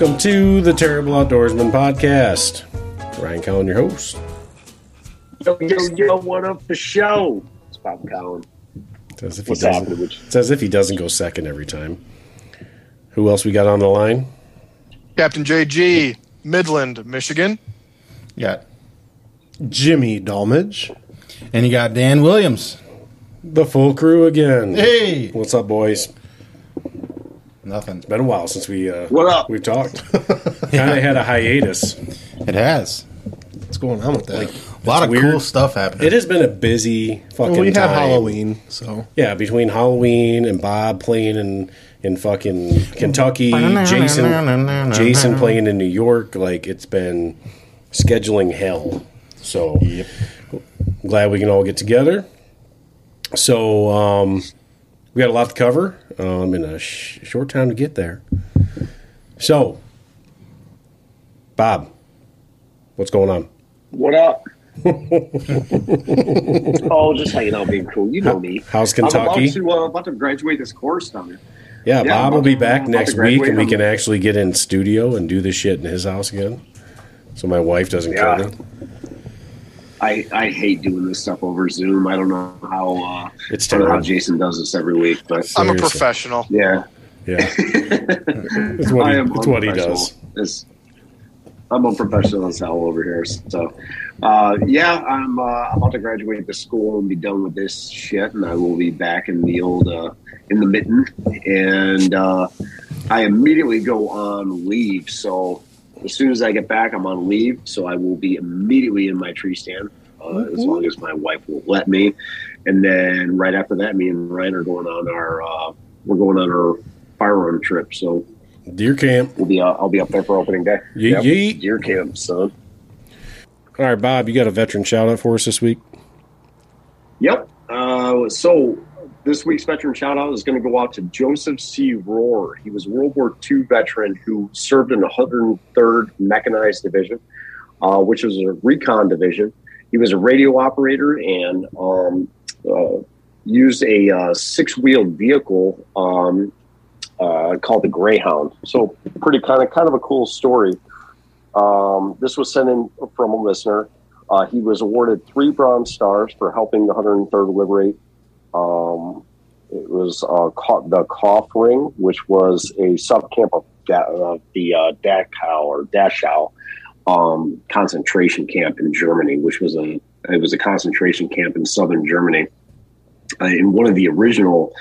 Welcome to the Terrible Outdoorsman podcast. Ryan Cowan, your host. Yo, yo, yo, what up the show? It's Bob Cowan. It's as if he What's doesn't. It's as if he doesn't go second every time. Who else we got on the line? Captain JG, Midland, Michigan. You got Jimmy Dolmage. and you got Dan Williams. The full crew again. Hey, What's up, boys? Nothing. It's been a while since we uh, What up? We've talked. kind of had a hiatus. It has What's going on with that? a lot of weird. cool stuff happening. It has been a busy fucking well, we time. had Halloween, so Yeah, between Halloween and Bob playing in in fucking Kentucky, Jason Jason playing in New York, like it's been scheduling hell. So Yep. glad we can all get together. So um, we got a lot to cover um, in a sh- short time to get there. So, Bob, what's going on? what up? oh, just hanging out, being cool. You know me. How's Kentucky? I'm about to, uh, about to graduate this course down there. Yeah, Yeah, Bob will be to- back next week, and we can actually get in studio and do this shit in his house again. So my wife doesn't Yeah. kill me. I, I hate doing this stuff over Zoom. I don't know how uh, It's I don't know how. Jason does this every week, but I'm a professional. yeah, Yeah, it's what I he, am it's what he does. It's- I'm a professional as hell over here. So, uh, yeah, I'm uh, about to graduate the school and be done with this shit, and I will be back in the old uh, in the mitten, and uh, I immediately go on leave. So as soon as I get back, I'm on leave, so I will be immediately in my tree stand. Uh, as long as my wife will let me, and then right after that, me and Ryan are going on our uh, we're going on our firearm trip. So Deer camp. We'll be uh, I'll be up there for opening day. Yeet, yeet. Deer camp, son. All right, Bob, you got a veteran shout out for us this week? Yep. Uh, so this week's veteran shout out is going to go out to Joseph C. Rohr. He was a World War II veteran who served in the 103rd Mechanized Division, uh, which was a recon division. He was a radio operator and um, uh, used a uh, six wheeled vehicle um, uh, called the Greyhound. So pretty kind of kind of a cool story. Um, this was sent in from a listener. Uh, he was awarded three Bronze Stars for helping the 103rd liberate. Um, it was uh, the Kaufering, which was a subcamp of da- uh, the Dachau or Dachau um, concentration camp in Germany, which was a it was a concentration camp in southern Germany. Uh, in one of the original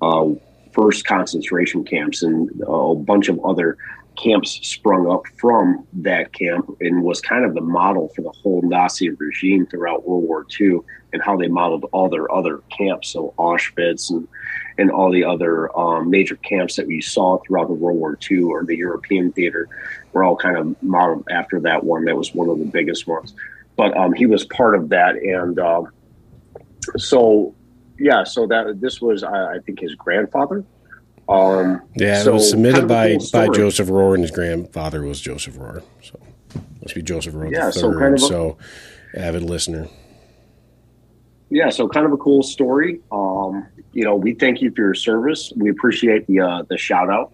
uh, first concentration camps, and a bunch of other camps sprung up from that camp and was kind of the model for the whole Nazi regime throughout World War II and how they modeled all their other camps. So Auschwitz and, and all the other um, major camps that we saw throughout the World War II or the European theater were all kind of modeled after that one. That was one of the biggest ones. But um, he was part of that. And um, so, yeah, so that this was, I, I think, his grandfather. Um, Yeah, it was submitted kind of by, cool by. Joseph Rohr, and his grandfather was Joseph Rohr. So must be Joseph Rohr Yeah, the so kind of a- so avid listener. yeah, so kind of a cool story. Um, you know, we thank you for your service. We appreciate the uh, the shout out.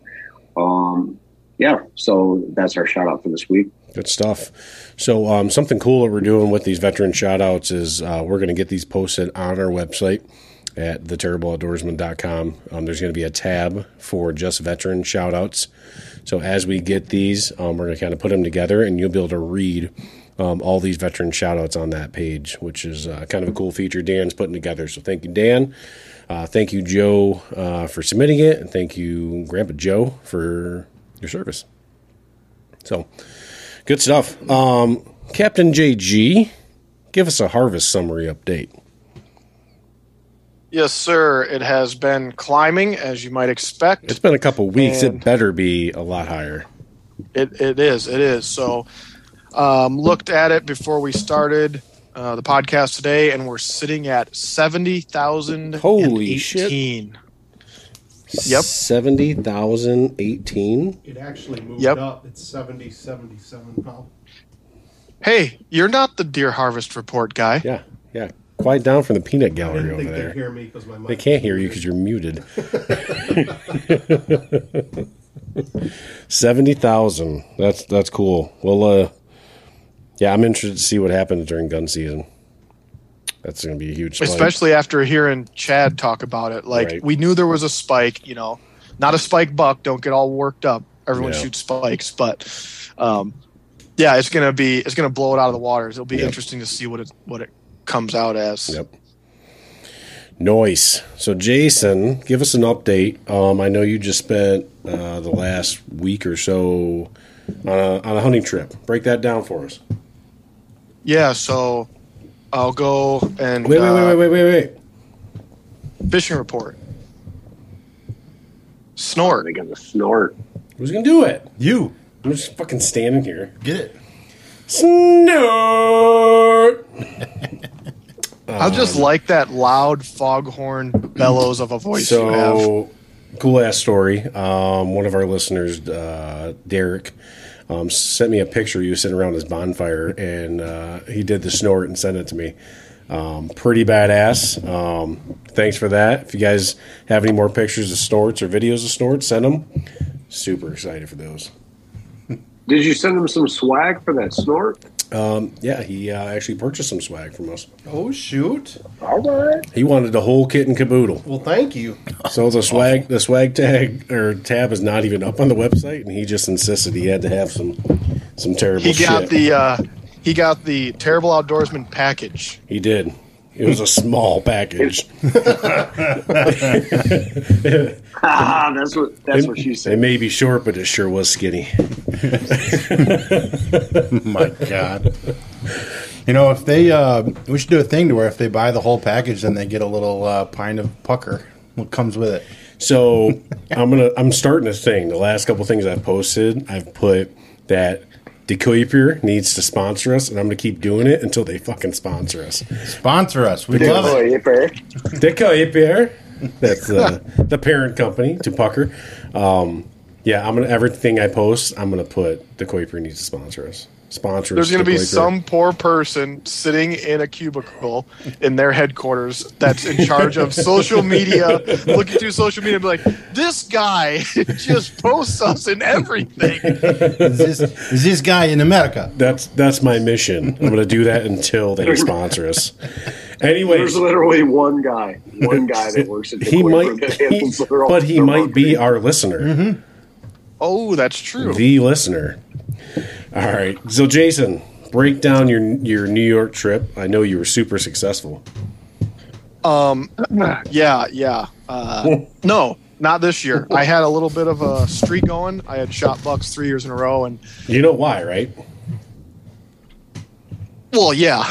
Um, yeah, so that's our shout out for this week. Good stuff. So, um, something cool that we're doing with these veteran shout outs is uh, we're going to get these posted on our website at theterribleoutdoorsman.com. Um, there's going to be a tab for just veteran shout outs. So, as we get these, um, we're going to kind of put them together and you'll be able to read um, all these veteran shout outs on that page, which is uh, kind of a cool feature Dan's putting together. So, thank you, Dan. Uh, thank you, Joe, uh, for submitting it. And thank you, Grandpa Joe, for your service. So, Good stuff. Um, Captain JG, give us a harvest summary update. Yes, sir. It has been climbing, as you might expect. It's been a couple weeks. It better be a lot higher. It, it is. It is. So, um, looked at it before we started uh, the podcast today, and we're sitting at seventy thousand. Holy shit. Yep. 70,018. it actually moved Yep. up. It's 70, 77 now. Hey, you're not the deer harvest report guy. Yeah, yeah. Quiet down from the peanut I gallery didn't over think there. they'd hear me because my mic They can't hear you because you're muted. Seventy thousand. That's that's cool. Well, uh, yeah, I'm interested to see what happens during gun season. That's going to be a huge, spike. especially after hearing Chad talk about it. Like Right. we knew there was a spike, you know, not a spike buck. Don't get all worked up. Everyone Yeah. shoots spikes, but um, yeah, it's gonna be it's gonna blow it out of the waters. It'll be Yep. interesting to see what it what it comes out as. Yep. Noise. So, Jason, give us an update. Um, I know you just spent uh, the last week or so on a, on a hunting trip. Break that down for us. Yeah, so I'll go and Wait, wait, uh, wait, wait, wait, wait, wait. fishing report. Snort. they gonna snort? Who's going to do it? You I'm just fucking standing here. get it. Snort. I just like that loud foghorn bellows of a voice you have. So cool ass story. Um, one of our listeners, uh, Derek, um, sent me a picture. He was sitting around his bonfire, and uh, he did the snort and sent it to me. Um, pretty badass. Um, thanks for that. If you guys have any more pictures of snorts or videos of snorts, send them. Super excited for those. Did you send him some swag for that snort? Yeah, he uh, actually purchased some swag from us. Oh shoot! All right. He wanted the whole kit and caboodle. Well, thank you. So the swag, the swag tag or tab is not even up on the website, and he just insisted he had to have some, some terrible He shit. got the uh, he got the terrible outdoorsman package. He did. It was a small package. Ah, that's what that's what she said. It may be short, but it sure was skinny. My God. You know, if they, uh, we should do a thing to where if they buy the whole package, then they get a little uh, pint of pucker. What comes with it? So I'm gonna I'm starting a thing. The last couple things I've posted, I've put that DeKuyper needs to sponsor us, and I'm gonna keep doing it until they fucking sponsor us. Sponsor us. We love it. DeKuyper, that's the the parent company to Pucker. Um, yeah, I'm gonna everything I post, I'm gonna put DeKuyper needs to sponsor us. Sponsor. There's going to be DeKuyper. some poor person sitting in a cubicle in their headquarters that's in charge of social media, looking through social media, and be like, "This guy just posts us in everything." Is this, is this guy in America? That's that's my mission. I'm gonna do that until they sponsor us. Anyway, There's literally one guy, one guy that works at the he might, he- but he their might be marketing. our listener, mm-hmm. Oh, that's true. the listener. All right, so Jason, break down your your New York trip. I know you were super successful. Um. Yeah, yeah. Uh, no, not this year. I had a little bit of a streak going. I had shot bucks three years in a row, and You know why, right? well, yeah,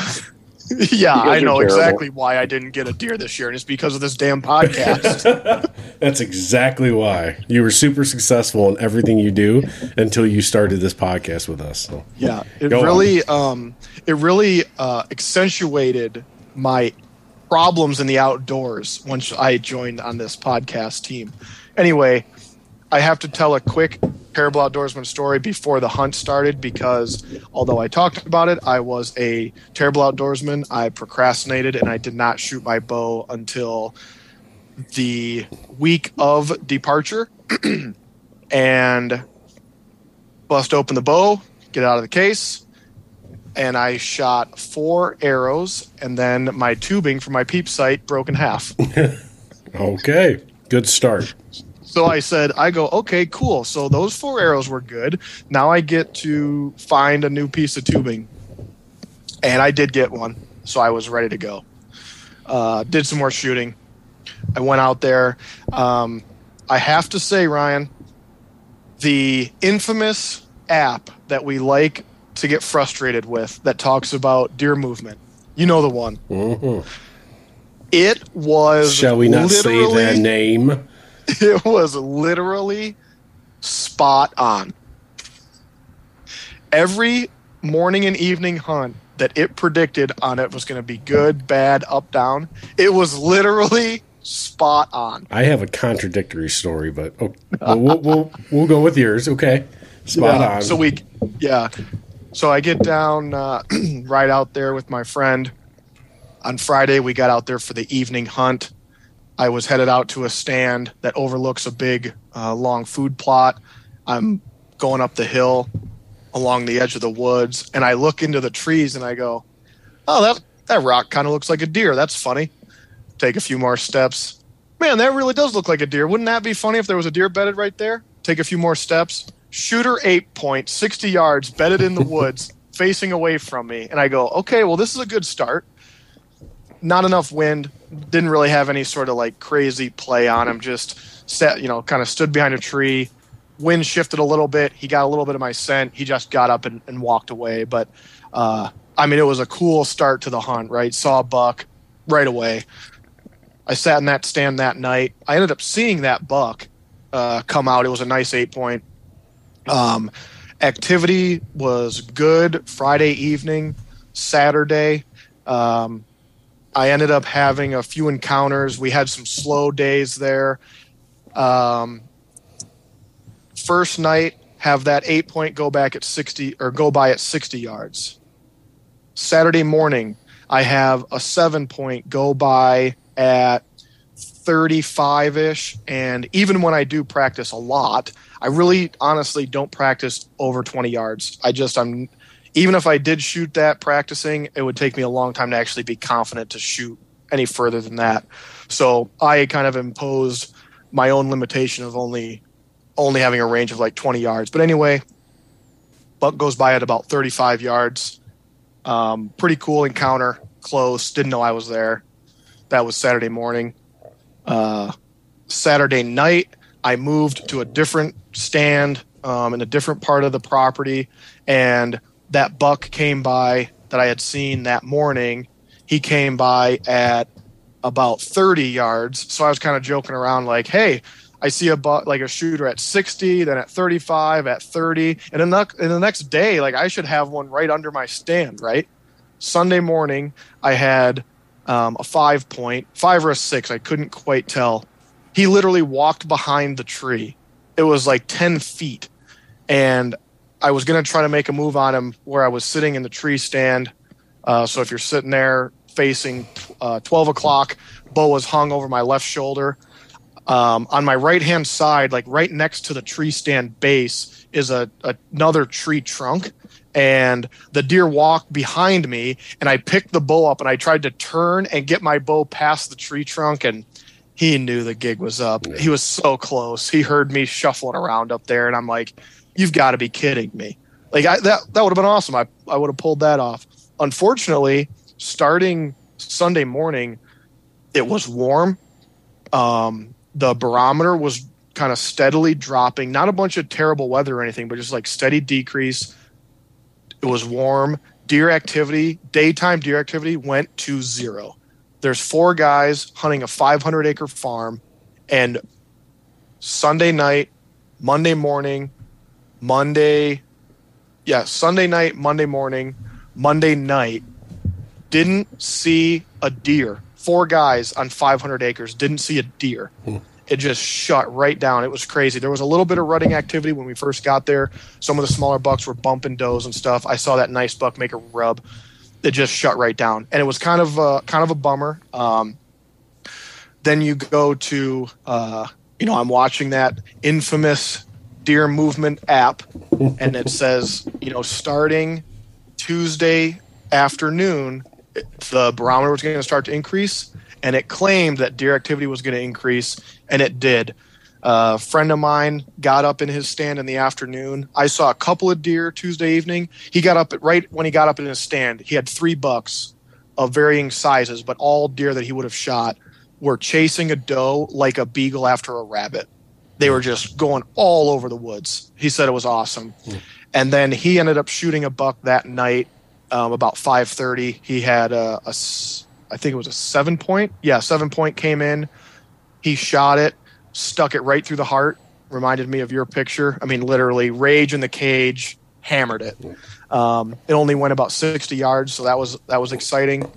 yeah. I know terrible. exactly why I didn't get a deer this year, and it's because of this damn podcast. That's exactly why you were super successful in everything you do until you started this podcast with us. So. Yeah, it Go really, um, it really uh, accentuated my problems in the outdoors once I joined on this podcast team. Anyway, I have to tell a quick terrible outdoorsman story before the hunt started because although I talked about it, I was a terrible outdoorsman. I procrastinated and I did not shoot my bow until the week of departure and bust open the bow, get out of the case, and I shot four arrows, and then my tubing for my peep sight broke in half. Okay, good start. So I said, I go, okay, cool. So those four arrows were good. Now I get to find a new piece of tubing. And I did get one. So I was ready to go. Uh, did some more shooting. I went out there. Um, I have to say, Ryan, the infamous app that we like to get frustrated with that talks about deer movement. You know the one. Mhm. It was. Shall we not say literally- name? it was literally spot on. Every morning and evening hunt that it predicted on it was going to be good, bad, up, down. It was literally spot on. I have a contradictory story, but oh, well, we'll, we'll we'll go with yours. Okay, spot Yeah, on. So we, yeah. So I get down uh, right out there with my friend. On Friday, we got out there for the evening hunt. I was headed out to a stand that overlooks a big, uh, long food plot. I'm going up the hill along the edge of the woods, and I look into the trees and I go, "Oh, that that rock kind of looks like a deer. That's funny." Take a few more steps. Man, that really does look like a deer. Wouldn't that be funny if there was a deer bedded right there? Take a few more steps. Shooter eight point, 60 yards, bedded in the woods, facing away from me. And I go, okay, well, this is a good start. Not enough wind. Didn't really have any sort of like crazy play on him. Just sat, you know, kind of stood behind a tree. Wind shifted a little bit. He got a little bit of my scent. He just got up and, and walked away. But uh, I mean, it was a cool start to the hunt, right? Saw a buck right away. I sat in that stand that night. I ended up seeing that buck uh, come out. It was a nice eight point. Um, activity was good Friday evening, Saturday. Um, I ended up having a few encounters. We had some slow days there. Um, first night, have that eight point go back at 60 or go by at 60 yards. Saturday morning, I have a seven point go by at 35 ish. And even when I do practice a lot, I really honestly don't practice over 20 yards. I just, I'm, even if I did shoot that practicing, it would take me a long time to actually be confident to shoot any further than that. So I kind of imposed my own limitation of only only having a range of like 20 yards. But anyway, buck goes by at about 35 yards. Um, pretty cool encounter, close. Didn't know I was there. That was Saturday morning. Uh, Saturday night, I moved to a different stand um, in a different part of the property, and that buck came by that I had seen that morning. He came by at about 30 yards. So I was kind of joking around, like, hey, I see a buck, like a shooter at 60, then at 35, at 30. And in the, in the next day, like I should have one right under my stand, right? Sunday morning, I had um, a five point, five or a six. I couldn't quite tell. He literally walked behind the tree. It was like 10 feet. And I was going to try to make a move on him where I was sitting in the tree stand. Uh, so if you're sitting there facing uh, 12 o'clock, bow was hung over my left shoulder. Um, on my right hand side, like right next to the tree stand base, is a, another tree trunk. And the deer walked behind me, and I picked the bow up and I tried to turn and get my bow past the tree trunk. And he knew the gig was up. He was so close. He heard me shuffling around up there, and I'm like, "You've got to be kidding me!" Like I, that that would have been awesome. I I would have pulled that off. Unfortunately, starting Sunday morning, it was warm. Um, the barometer was kind of steadily dropping. Not a bunch of terrible weather or anything, but just like steady decrease. It was warm. Deer activity, daytime deer activity went to zero. There's four guys hunting a 500 acre farm, and Sunday night, Monday morning, Monday, yeah, Sunday night, Monday morning, Monday night, didn't see a deer. Four guys on 500 acres didn't see a deer. It just shut right down. It was crazy. There was a little bit of rutting activity when we first got there. Some of the smaller bucks were bumping does and stuff. I saw that nice buck make a rub. It just shut right down, and it was kind of uh, kind of a bummer. Um, then you go to, uh, you know, I'm watching that infamous deer movement app, and it says, you know, starting Tuesday afternoon, the barometer was going to start to increase, and it claimed that deer activity was going to increase, and it did. Uh, a friend of mine got up in his stand in the afternoon. I saw a couple of deer Tuesday evening. He got up at, right when he got up in his stand. He had three bucks of varying sizes, but all deer that he would have shot were chasing a doe like a beagle after a rabbit. They were just going all over the woods. He said it was awesome. And then he ended up shooting a buck that night um, about 5:30. He had a, a I think it was a seven point. Yeah, seven point came in. He shot it, stuck it right through the heart. Reminded me of your picture. I mean, literally, rage in the cage, hammered it. Um, it only went about 60 yards, so that was that was exciting.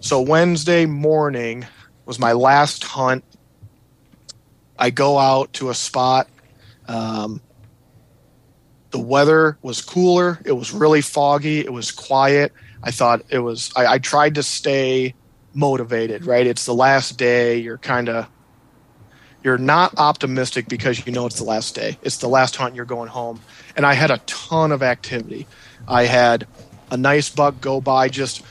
So Wednesday morning was my last hunt. I go out to a spot. Um, the weather was cooler. It was really foggy. It was quiet. I thought it was. I, I tried to stay motivated, right? It's the last day. You're kind of you're not optimistic because you know it's the last day. It's the last hunt. You're going home, and I had a ton of activity. I had a nice buck go by, just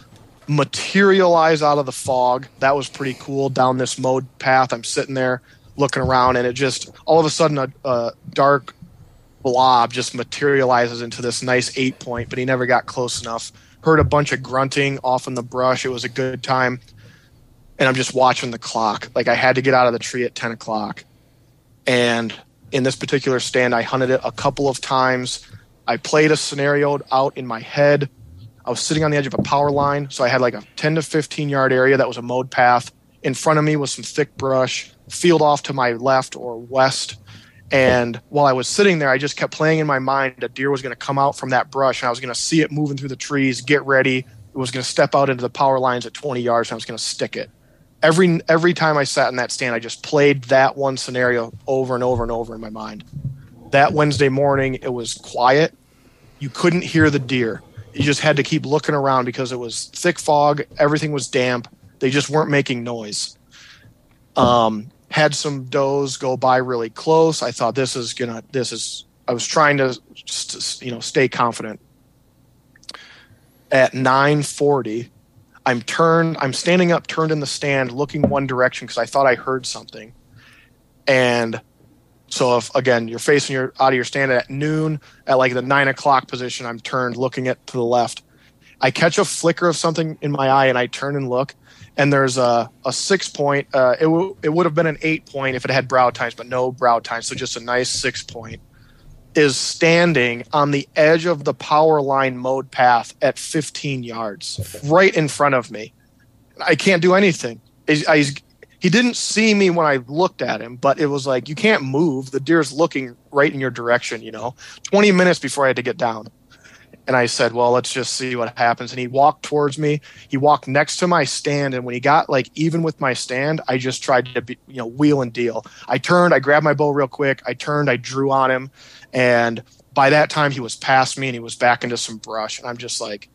materialize out of the fog. That was pretty cool. Down this mowed path, I'm sitting there looking around, and it just all of a sudden a, a dark blob just materializes into this nice eight point, but he never got close enough. Heard a bunch of grunting off in the brush. It was a good time and I'm just watching the clock. Like I had to get out of the tree at 10 o'clock. And in this particular stand, I hunted it a couple of times. I played a scenario out in my head. I was sitting on the edge of a power line, so I had like a 10 to 15 yard area that was a mowed path. In front of me was some thick brush, field off to my left or west. And while I was sitting there, I just kept playing in my mind a deer was going to come out from that brush, and I was going to see it moving through the trees, get ready. It was going to step out into the power lines at 20 yards, and I was going to stick it every every time I sat in that stand, I just played that one scenario over and over and over in my mind. That Wednesday morning, it was quiet. You couldn't hear the deer. You just had to keep looking around because it was thick fog. Everything was damp. They just weren't making noise. Um, had some does go by really close. I thought this is gonna. This is. I was trying to, you know, stay confident. At 9:40, I'm turned, I'm standing up, turned in the stand, looking one direction because I thought I heard something. And so if again you're facing your out of your stand at noon at like the nine o'clock position, I'm turned looking at to the left. I catch a flicker of something in my eye and I turn and look, and there's a, a six point. Uh, it, w- it would have been an eight point if it had brow tines, but no brow tines, so just a nice six point is standing on the edge of the power line mowed path at 15 yards, right in front of me. I can't do anything. He didn't see me when I looked at him, but it was like, you can't move. The deer's looking right in your direction, you know, 20 minutes before I had to get down. And I said, well, let's just see what happens. And he walked towards me. He walked next to my stand. And when he got like even with my stand, I just tried to be, you know, wheel and deal. I turned, I grabbed my bow real quick. I turned, I drew on him. And by that time, he was past me and he was back into some brush. And I'm just like,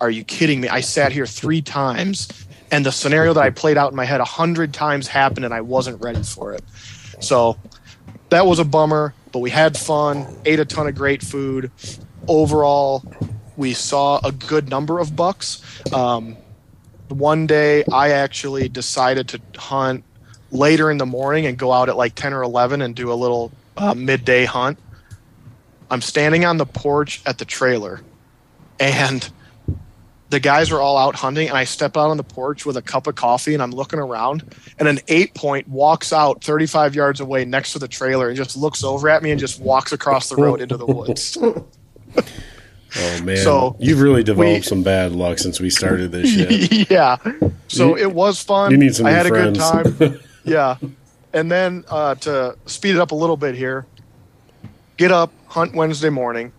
are you kidding me? I sat here three times and the scenario that I played out in my head a hundred times happened and I wasn't ready for it. So that was a bummer, but we had fun, ate a ton of great food. Overall, we saw a good number of bucks. Um, one day, I actually decided to hunt later in the morning and go out at like 10 or 11 and do a little uh, midday hunt. I'm standing on the porch at the trailer, and the guys are all out hunting. And I step out on the porch with a cup of coffee, and I'm looking around, and an eight point walks out 35 yards away next to the trailer and just looks over at me and just walks across the road into the woods. Oh man, So, you've really developed we- some bad luck since we started this shit. yeah. So You- it was fun. you need some I had a good time. yeah. And then uh, to speed it up a little bit here, get up, hunt Wednesday morning,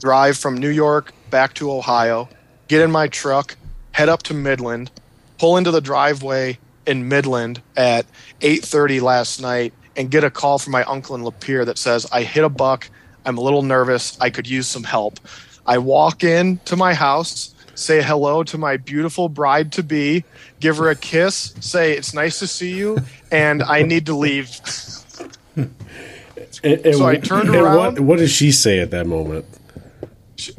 drive from New York back to Ohio, get in my truck, head up to Midland, pull into the driveway in Midland at 8:30 last night and get a call from my uncle in Lapeer that says I hit a buck. I'm a little nervous. I could use some help. I walk in to my house, say hello to my beautiful bride to be, give her a kiss, say it's nice to see you, and I need to leave. And- and So I turned around. What, what does she say at that moment?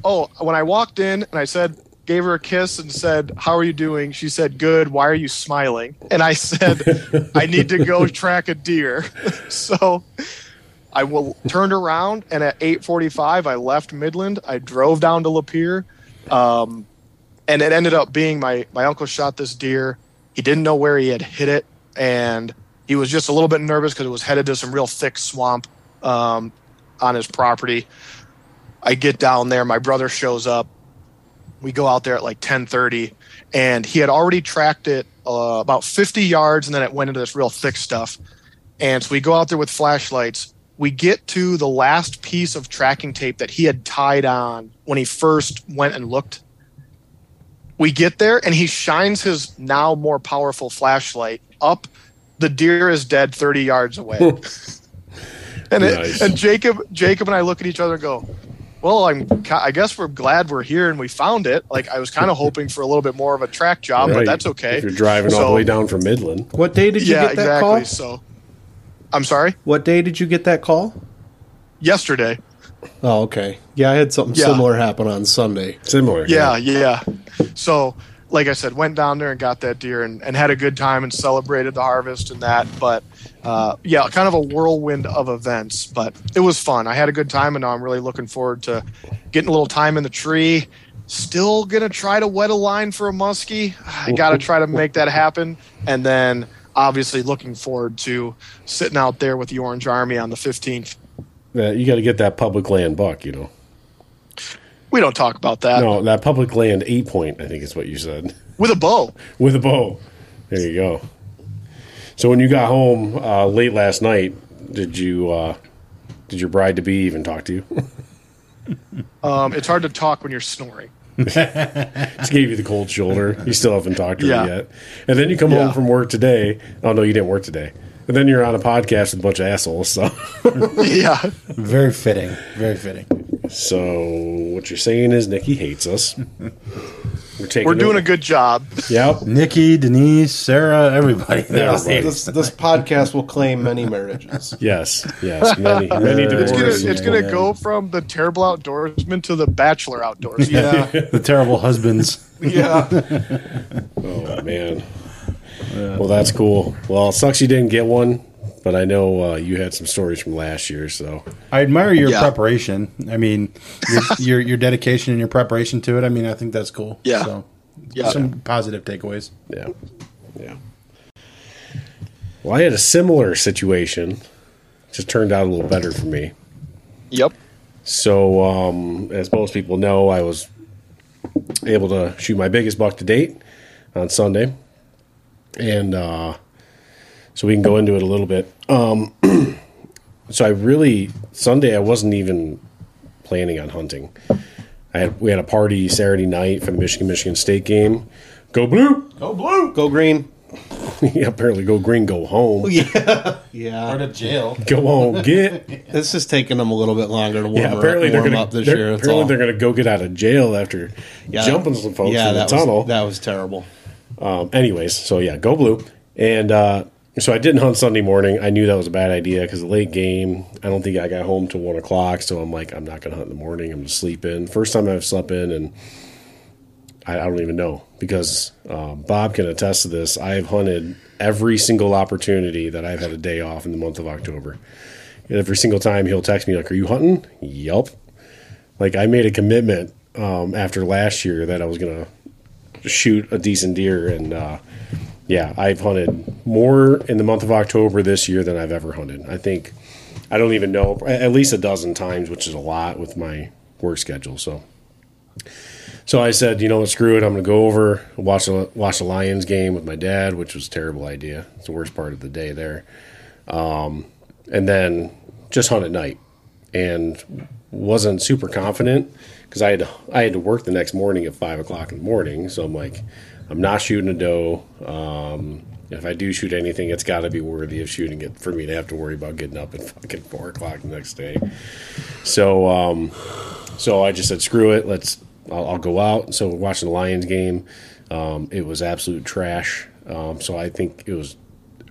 Oh, when I walked in and I said, gave her a kiss and said, How are you doing? She said, Good. Why are you smiling? And I said, I need to go track a deer. so I will turned around and at 8:45 I left Midland. I drove down to Lapeer. Um, and it ended up being my my uncle shot this deer. He didn't know where he had hit it, and he was just a little bit nervous because it was headed to some real thick swamp um, on his property. I get down there. My brother shows up. We go out there at like 10:30, and he had already tracked it uh, about 50 yards, and then it went into this real thick stuff. And so we go out there with flashlights. We get to the last piece of tracking tape that he had tied on when he first went and looked. We get there, and he shines his now more powerful flashlight up. The deer is dead 30 yards away. and it, and Jacob Jacob and I look at each other and go, well, I'm. I guess we're glad we're here and we found it. Like I was kind of hoping for a little bit more of a track job, but that's okay. If you're driving all the way down from Midland. What day did you yeah, get that exactly. call? So, I'm sorry. What day did you get that call? Yesterday. Oh, okay. Yeah, I had something Yeah. similar happen on Sunday. Similar. Yeah, yeah. So, like I said, went down there and got that deer and, and had a good time and celebrated the harvest and that. But uh, yeah, kind of a whirlwind of events, but it was fun. I had a good time, and now I'm really looking forward to getting a little time in the tree. Still gonna try to wet a line for a muskie. I got to try to make that happen, and then obviously looking forward to sitting out there with the Orange Army on the 15th. Yeah, you got to get that public land buck, you know. We don't talk about that No, that public land eight point, I think is what you said. with a bow. With a bow. There you go. So when you got home uh, late last night, did you uh, did your bride to be even talk to you? Um, it's hard to talk when you're snoring. Just gave you the cold shoulder. You still haven't talked to Yeah. her yet. And then you come Yeah. home from work today. Oh no, you didn't work today. And then you're on a podcast with a bunch of assholes. So, yeah. Very fitting. Very fitting. so what you're saying is Nikki hates us. We're taking. We're doing it- a good job. Yep. Nikki, Denise, Sarah, everybody. Yeah, This, this, this podcast will claim many marriages. Yes. Yes. Many. Many It's It's gonna, it's gonna go from the terrible outdoorsman to the bachelor outdoors. Yeah. the terrible husbands. yeah. Oh man. Well, that's cool. Well, it sucks you didn't get one, but I know uh, you had some stories from last year. So I admire your Yeah. preparation. I mean, your, your your dedication and your preparation to it. I mean, I think that's cool. Yeah. So, Yeah. some positive takeaways. yeah, yeah. Well, I had a similar situation. Just turned out a little better for me. Yep. So, um, as most people know, I was able to shoot my biggest buck to date on Sunday, and uh, so we can go into it a little bit. Um, so, I really Sunday I wasn't even planning on hunting. I had we had a party Saturday night for the Michigan Michigan State game. Go blue! Go blue. Go green. yeah, apparently go green, go home. Yeah. Yeah. to jail. Go home, get This is taking them a little bit longer to warm, Yeah, apparently up, they're warm gonna up this they're- year. Apparently all. they're gonna go get out of jail after Yeah, jumping some folks yeah, in the that tunnel. Was, that was terrible. Um, anyways, so yeah, go blue. And uh, so I didn't hunt Sunday morning. I knew that was a bad idea because late game. I don't think I got home till one o'clock. So I'm like, I'm not going to hunt in the morning. I'm going to sleep in. First time I've slept in, and I, I don't even know because um, Bob can attest to this. I have hunted every single opportunity that I've had a day off in the month of October. And every single time he'll text me like, "Are you hunting?" Yup. Like I made a commitment um, after last year that I was going to shoot a decent deer and uh, yeah i've hunted more in the month of october this year than i've ever hunted. I think i don't even know at least a dozen times which is a lot with my work schedule so. So i said you know what screw it i'm going to go over watch the watch the lions game with my dad which was a terrible idea. It's the worst part of the day there. Um, and then just hunt at night. And wasn't super confident because I had to, I had to work the next morning at five o'clock in the morning. So I'm like, I'm not shooting a doe. Um, if I do shoot anything, it's got to be worthy of shooting it for me to have to worry about getting up at fucking four o'clock the next day. So, um, so I just said, screw it. Let's. I'll, I'll go out. So we're watching the Lions game. Um, it was absolute trash. Um, so I think it was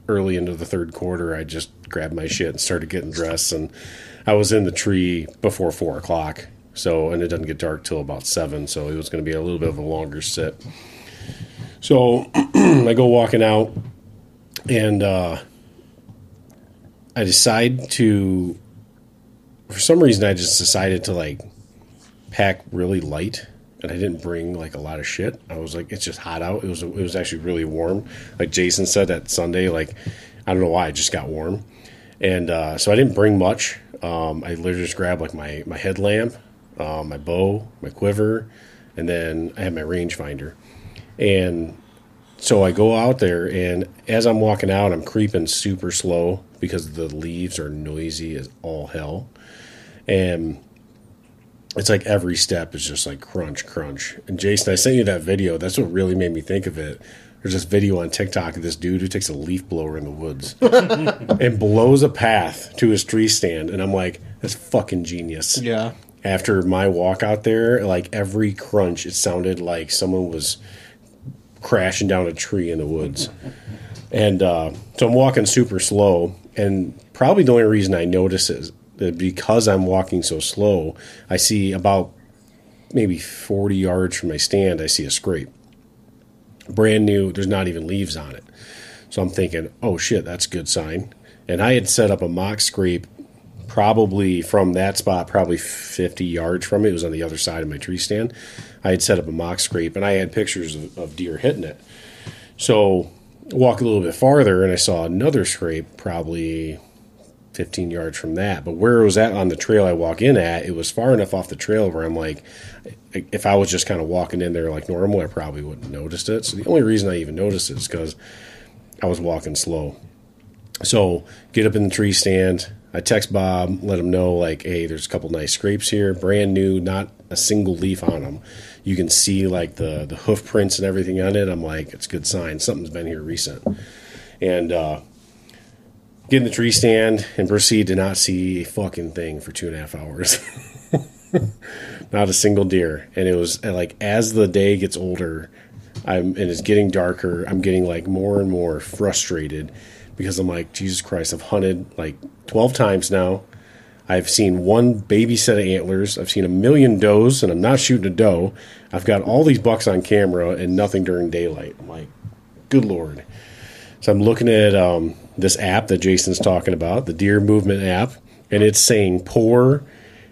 early into the third quarter. I just grabbed my shit and started getting dressed, and I was in the tree before four o'clock. So, and it doesn't get dark till about seven. So it was going to be a little bit of a longer sit. So I go walking out, and uh, I decide to. For some reason, I just decided to like pack really light, and I didn't bring like a lot of shit. I was like, it's just hot out. It was it was actually really warm. Like Jason said that Sunday, like I don't know why, it just got warm, and uh, so I didn't bring much. Um, I literally just grabbed like my my headlamp, uh, my bow, my quiver, and then I had my rangefinder, and so I go out there, and as I'm walking out, I'm creeping super slow because the leaves are noisy as all hell, and it's like every step is just like crunch, crunch. And Jason, I sent you that video. That's what really made me think of it. There's this video on TikTok of this dude who takes a leaf blower in the woods and blows a path to his tree stand, and I'm like, that's fucking genius. Yeah. after my walk out there, like every crunch, it sounded like someone was crashing down a tree in the woods. And uh, so I'm walking super slow, and probably the only reason I notice is that because I'm walking so slow, I see about maybe 40 yards from my stand, I see a scrape. Brand new, there's not even leaves on it. So I'm thinking, oh shit, that's a good sign. And I had set up a mock scrape probably from that spot, probably 50 yards from it. It was on the other side of my tree stand. I had set up a mock scrape and I had pictures of, of deer hitting it. So walk a little bit farther and I saw another scrape probably 15 yards from that. But where it was at on the trail I walk in at, it was far enough off the trail where I'm like, if I was just kind of walking in there like normal, I probably wouldn't have noticed it. So the only reason I even noticed it is because I was walking slow. So get up in the tree stand. I text Bob, let him know like, hey, there's a couple nice scrapes here, brand new, not a single leaf on them. You can see like the the hoof prints and everything on it. I'm like, it's a good sign. Something's been here recent. And uh, get in the tree stand and proceed to not see a fucking thing for two and a half hours. not a single deer. And it was like as the day gets older, I'm and it's getting darker. I'm getting like more and more frustrated because I'm like, Jesus Christ, I've hunted like 12 times now. I've seen one baby set of antlers. I've seen a million does, and I'm not shooting a doe. I've got all these bucks on camera and nothing during daylight. I'm like, good lord. So I'm looking at um, this app that Jason's talking about, the Deer Movement app, and it's saying poor.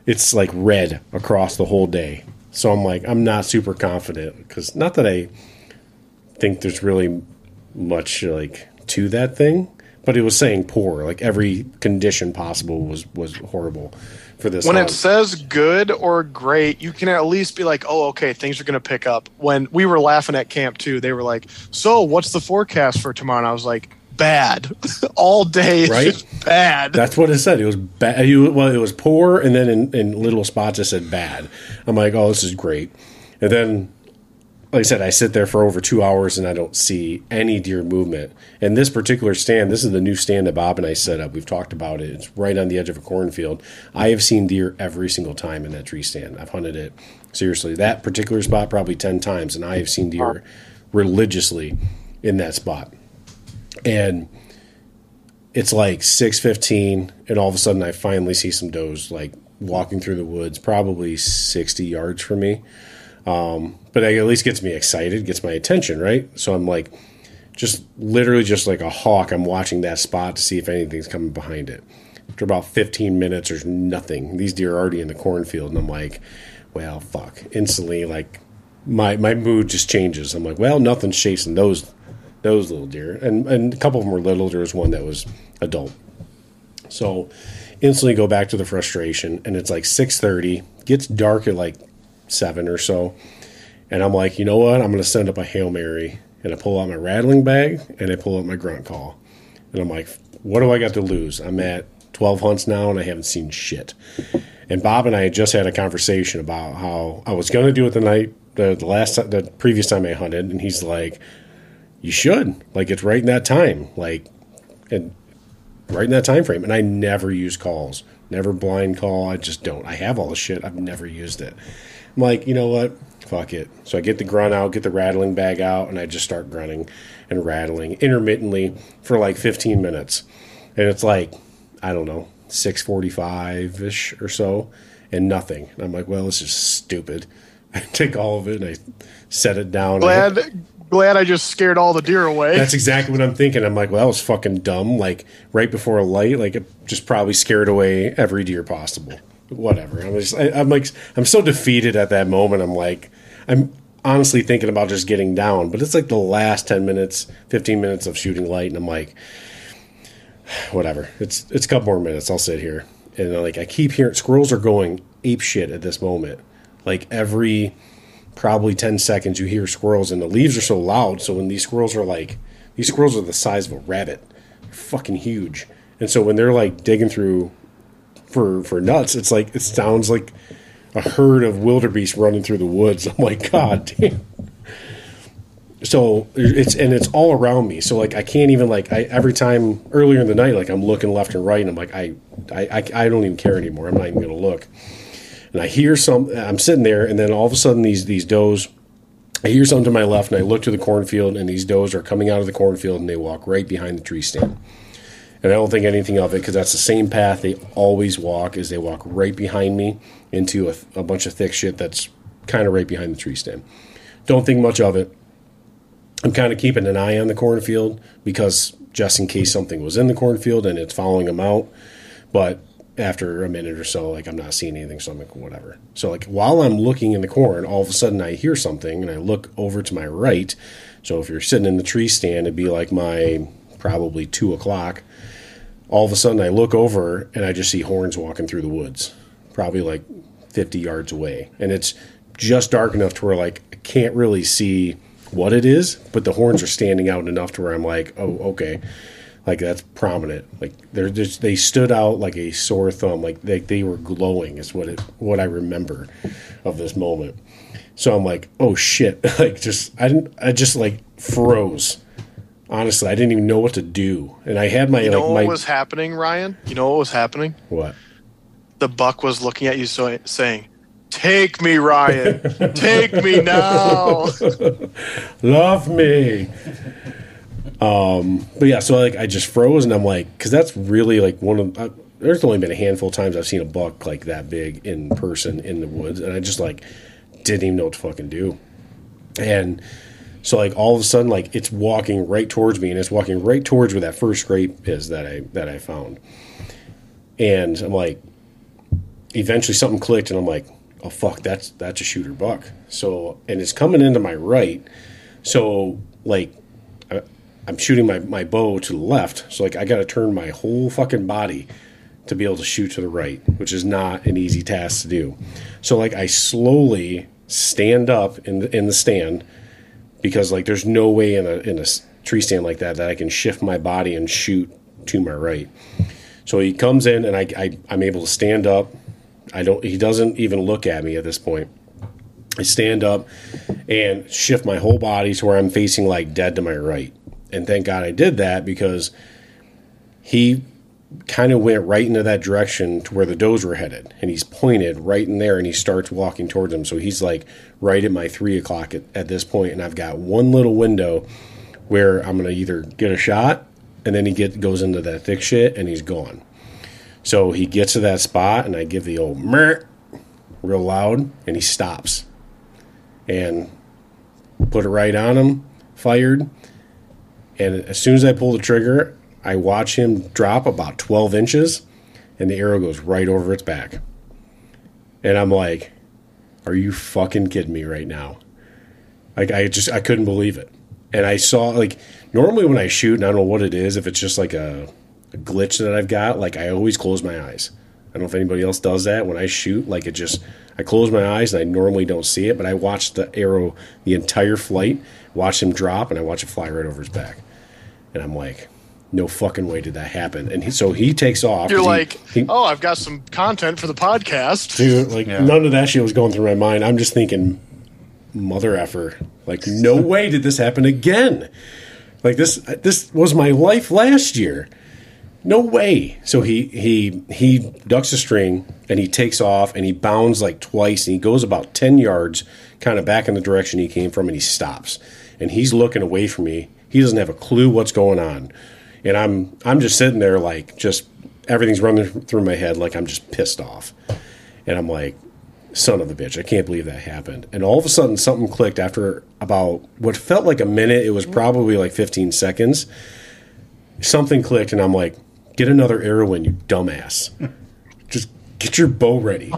It's like red across the whole day. So I'm like, I'm not super confident because not that I think there's really much like to that thing, but it was saying poor. Like every condition possible was was horrible for this. when it says good or great, you can at least be like, "Oh, okay, things are going to pick up." When we were laughing at camp too, they were like, "So, what's the forecast for tomorrow?" And I was like, "Bad, all day, it's Right? just bad." That's what it said. It was bad. Well, it was poor, and then in, in little spots it said bad. I'm like, oh, this is great. And then, like I said, I sit there for over two hours and I don't see any deer movement. And this particular stand, this is the new stand that Bob and I set up. We've talked about it. It's right on the edge of a cornfield. I have seen deer every single time in that tree stand. I've hunted it seriously. That particular spot probably ten times, and I have seen deer religiously in that spot. And it's like 6.15 and all of a sudden i finally see some does like walking through the woods probably 60 yards from me um, but it at least gets me excited gets my attention right? So i'm like just literally just like a hawk. I'm watching that spot to see if anything's coming behind it. After about 15 minutes there's nothing. These deer are already in the cornfield and i'm like well fuck. Instantly like my my mood just changes. I'm like well nothing's chasing those those little deer, and and a couple of them were little. There was one that was adult. So instantly go back to the frustration, and it's like six thirty. Gets dark at like seven or so, and I'm like, you know what? I'm going to send up a hail mary, and I pull out my rattling bag and I pull out my grunt call, and I'm like, what do I got to lose? I'm at twelve hunts now, and I haven't seen shit. And Bob and I had just had a conversation about how I was going to do it the night the, the last the previous time I hunted, and he's like you should. Like it's right in that time. Like and right in that time frame. And i never use calls. Never blind call. I just don't. I have all the shit. I've never used it. I'm like you know what fuck it so i get the grunt out get the rattling bag out and i just start grunting and rattling intermittently for like 15 minutes and it's like i don't know 645ish or so and nothing and i'm like well this is stupid i take all of it and i set it down I glad, glad I just scared all the deer away. that's exactly what I'm thinking. I'm like, well, that was fucking dumb. Like right before a light, like it just probably scared away every deer possible. Whatever. I'm just, I, I'm like, I'm so defeated at that moment. I'm like, I'm honestly thinking about just getting down, but it's like the last ten minutes, fifteen minutes of shooting light, and I'm like, whatever. It's it's a couple more minutes. I'll sit here, and like I keep hearing squirrels are going ape shit at this moment. Like every probably 10 seconds you hear squirrels and the leaves are so loud so when these squirrels are like these squirrels are the size of a rabbit fucking huge and so when they're like digging through for for nuts it's like it sounds like a herd of wildebeest running through the woods i'm like god damn so it's and it's all around me so like i can't even like i every time earlier in the night like i'm looking left and right and i'm like i i i, I don't even care anymore i'm not even gonna look and I hear some. I'm sitting there, and then all of a sudden these these does. I hear something to my left, and I look to the cornfield, and these does are coming out of the cornfield, and they walk right behind the tree stand. And I don't think anything of it because that's the same path they always walk. Is they walk right behind me into a, a bunch of thick shit that's kind of right behind the tree stand. Don't think much of it. I'm kind of keeping an eye on the cornfield because just in case something was in the cornfield and it's following them out. But after a minute or so, like I'm not seeing anything, so I'm like, whatever. So like while I'm looking in the corn, all of a sudden I hear something and I look over to my right. So if you're sitting in the tree stand, it'd be like my probably two o'clock. All of a sudden I look over and I just see horns walking through the woods, probably like 50 yards away. And it's just dark enough to where like I can't really see what it is, but the horns are standing out enough to where I'm like, oh, okay like that's prominent. Like they're just they stood out like a sore thumb. Like they they were glowing is what it what I remember of this moment. So I'm like, oh shit! like just I didn't I just like froze. Honestly, I didn't even know what to do, and I had my You know like what was happening, Ryan? You know what was happening? what The buck was looking at you, so saying, "Take me, Ryan. Take me now." love me. Um, but yeah, so like I just froze, and I'm like, because that's really like one of. Uh, there's only been a handful of times I've seen a buck like that big in person in the woods, and I just like didn't even know what to fucking do. And so like all of a sudden, like it's walking right towards me, and it's walking right towards where that first scrape is that I that I found. And I'm like, eventually something clicked, and I'm like, oh fuck, that's that's a shooter buck. So and it's coming into my right, so like I, I'm shooting my my bow to the left, so like I got to turn my whole fucking body to be able to shoot to the right, which is not an easy task to do. So like I slowly stand up in the in the stand because like there's no way in a in a tree stand like that that I can shift my body and shoot to my right. So he comes in and I, I I'm able to stand up. I don't he doesn't even look at me at this point. I stand up and shift my whole body to where I'm facing like dead to my right. And thank God I did that because he kind of went right into that direction to where the does were headed. And he's pointed right in there and he starts walking towards them. So he's like right at my three o'clock at, at this point, And I've got one little window where I'm to either get a shot and then he get goes into that thick shit and he's gone. So he gets to that spot and I give the old mer real loud and he stops and put it right on him, fired. And as soon as I pull the trigger, I watch him drop about 12 inches and the arrow goes right over its back. And I'm like, are you fucking kidding me right now? Like, I just, I couldn't believe it. And I saw, like, normally when I shoot, and I don't know what it is, if it's just like a, a glitch that I've got, like, I always close my eyes. I don't know if anybody else does that. When I shoot, like, it just, I close my eyes and I normally don't see it, but I watch the arrow the entire flight, watch him drop, and I watch it fly right over his back. And I'm like, no fucking way did that happen. And he, so he takes off. You're 'cause he- like, he- "Oh, I've got some content for the podcast." dude, like Yeah. none of that shit was going through my mind. I'm just thinking, mother effer, like no way did this happen again. Like this, this was my life last year. No way. So he he he ducks a string and he takes off and he bounds like twice and he goes about ten yards, kind of back in the direction he came from, and he stops and he's looking away from me. He doesn't have a clue what's going on, and I'm I'm just sitting there like just everything's running through my head like I'm just pissed off, and I'm like, son of a bitch, I can't believe that happened. And all of a sudden, something clicked after about what felt like a minute. It was probably like 15 seconds. Something clicked, and I'm like, get another arrow in, you dumbass. Just get your bow ready.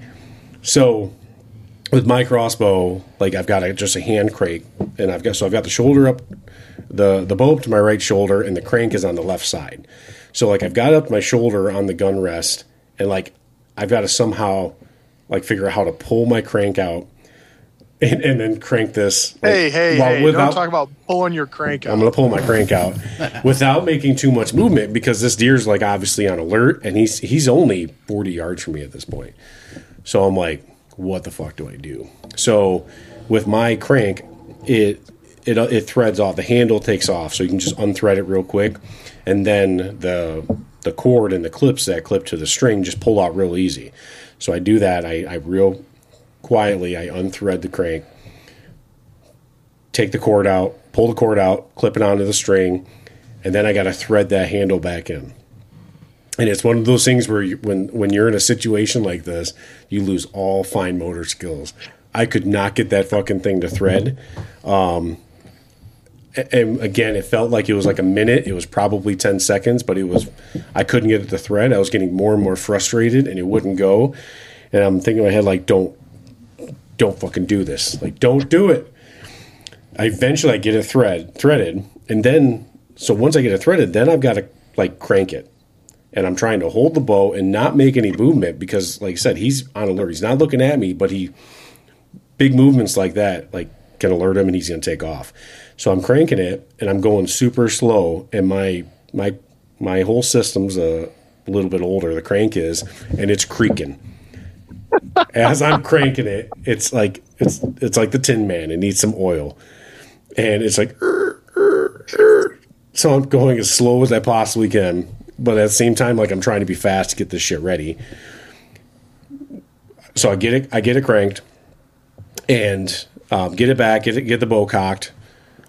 So with my crossbow, like I've got a, just a hand crank, and I've got so I've got the shoulder up, the the bow up to my right shoulder, and the crank is on the left side. So like I've got up my shoulder on the gun rest, and like I've got to somehow like figure out how to pull my crank out, and, and then crank this. like, Hey, hey, while hey! without- Don't talk about pulling your crank out. I'm gonna pull my crank out without making too much movement because this deer's like obviously on alert and he's he's only 40 yards from me at this point. So I'm like, what the fuck do I do? So with my crank, it it it threads off. The handle takes off, so you can just unthread it real quick, and then the the cord and the clips that clip to the string just pull out real easy. So I do that. I, I real quietly I unthread the crank, take the cord out, pull the cord out, clip it onto the string, and then I got to thread that handle back in. And it's one of those things where you, when when you're in a situation like this, you lose all fine motor skills. I could not get that fucking thing to thread. Um, and again, it felt like it was like a minute. It was probably ten seconds, but it was I couldn't get it to thread. I was getting more and more frustrated, and it wouldn't go. And I'm thinking in my head like, don't don't fucking do this. Like, don't do it. I eventually I get it thread threaded, and then so once I get it threaded, then I've got to like crank it, and I'm trying to hold the bow and not make any movement because, like I said, he's on alert. He's not looking at me, but he big movements like that like can alert him, and he's going to take off. So I'm cranking it, and I'm going super slow, and my my my whole system's a little bit older. The crank is, and it's creaking as I'm cranking it, it's like it's it's like the Tin Man. It needs some oil, and it's like "Er, er, er." so I'm going as slow as I possibly can, but at the same time, like I'm trying to be fast to get this shit ready. So I get it, I get it cranked, and um, get it back, get it, get the bow cocked.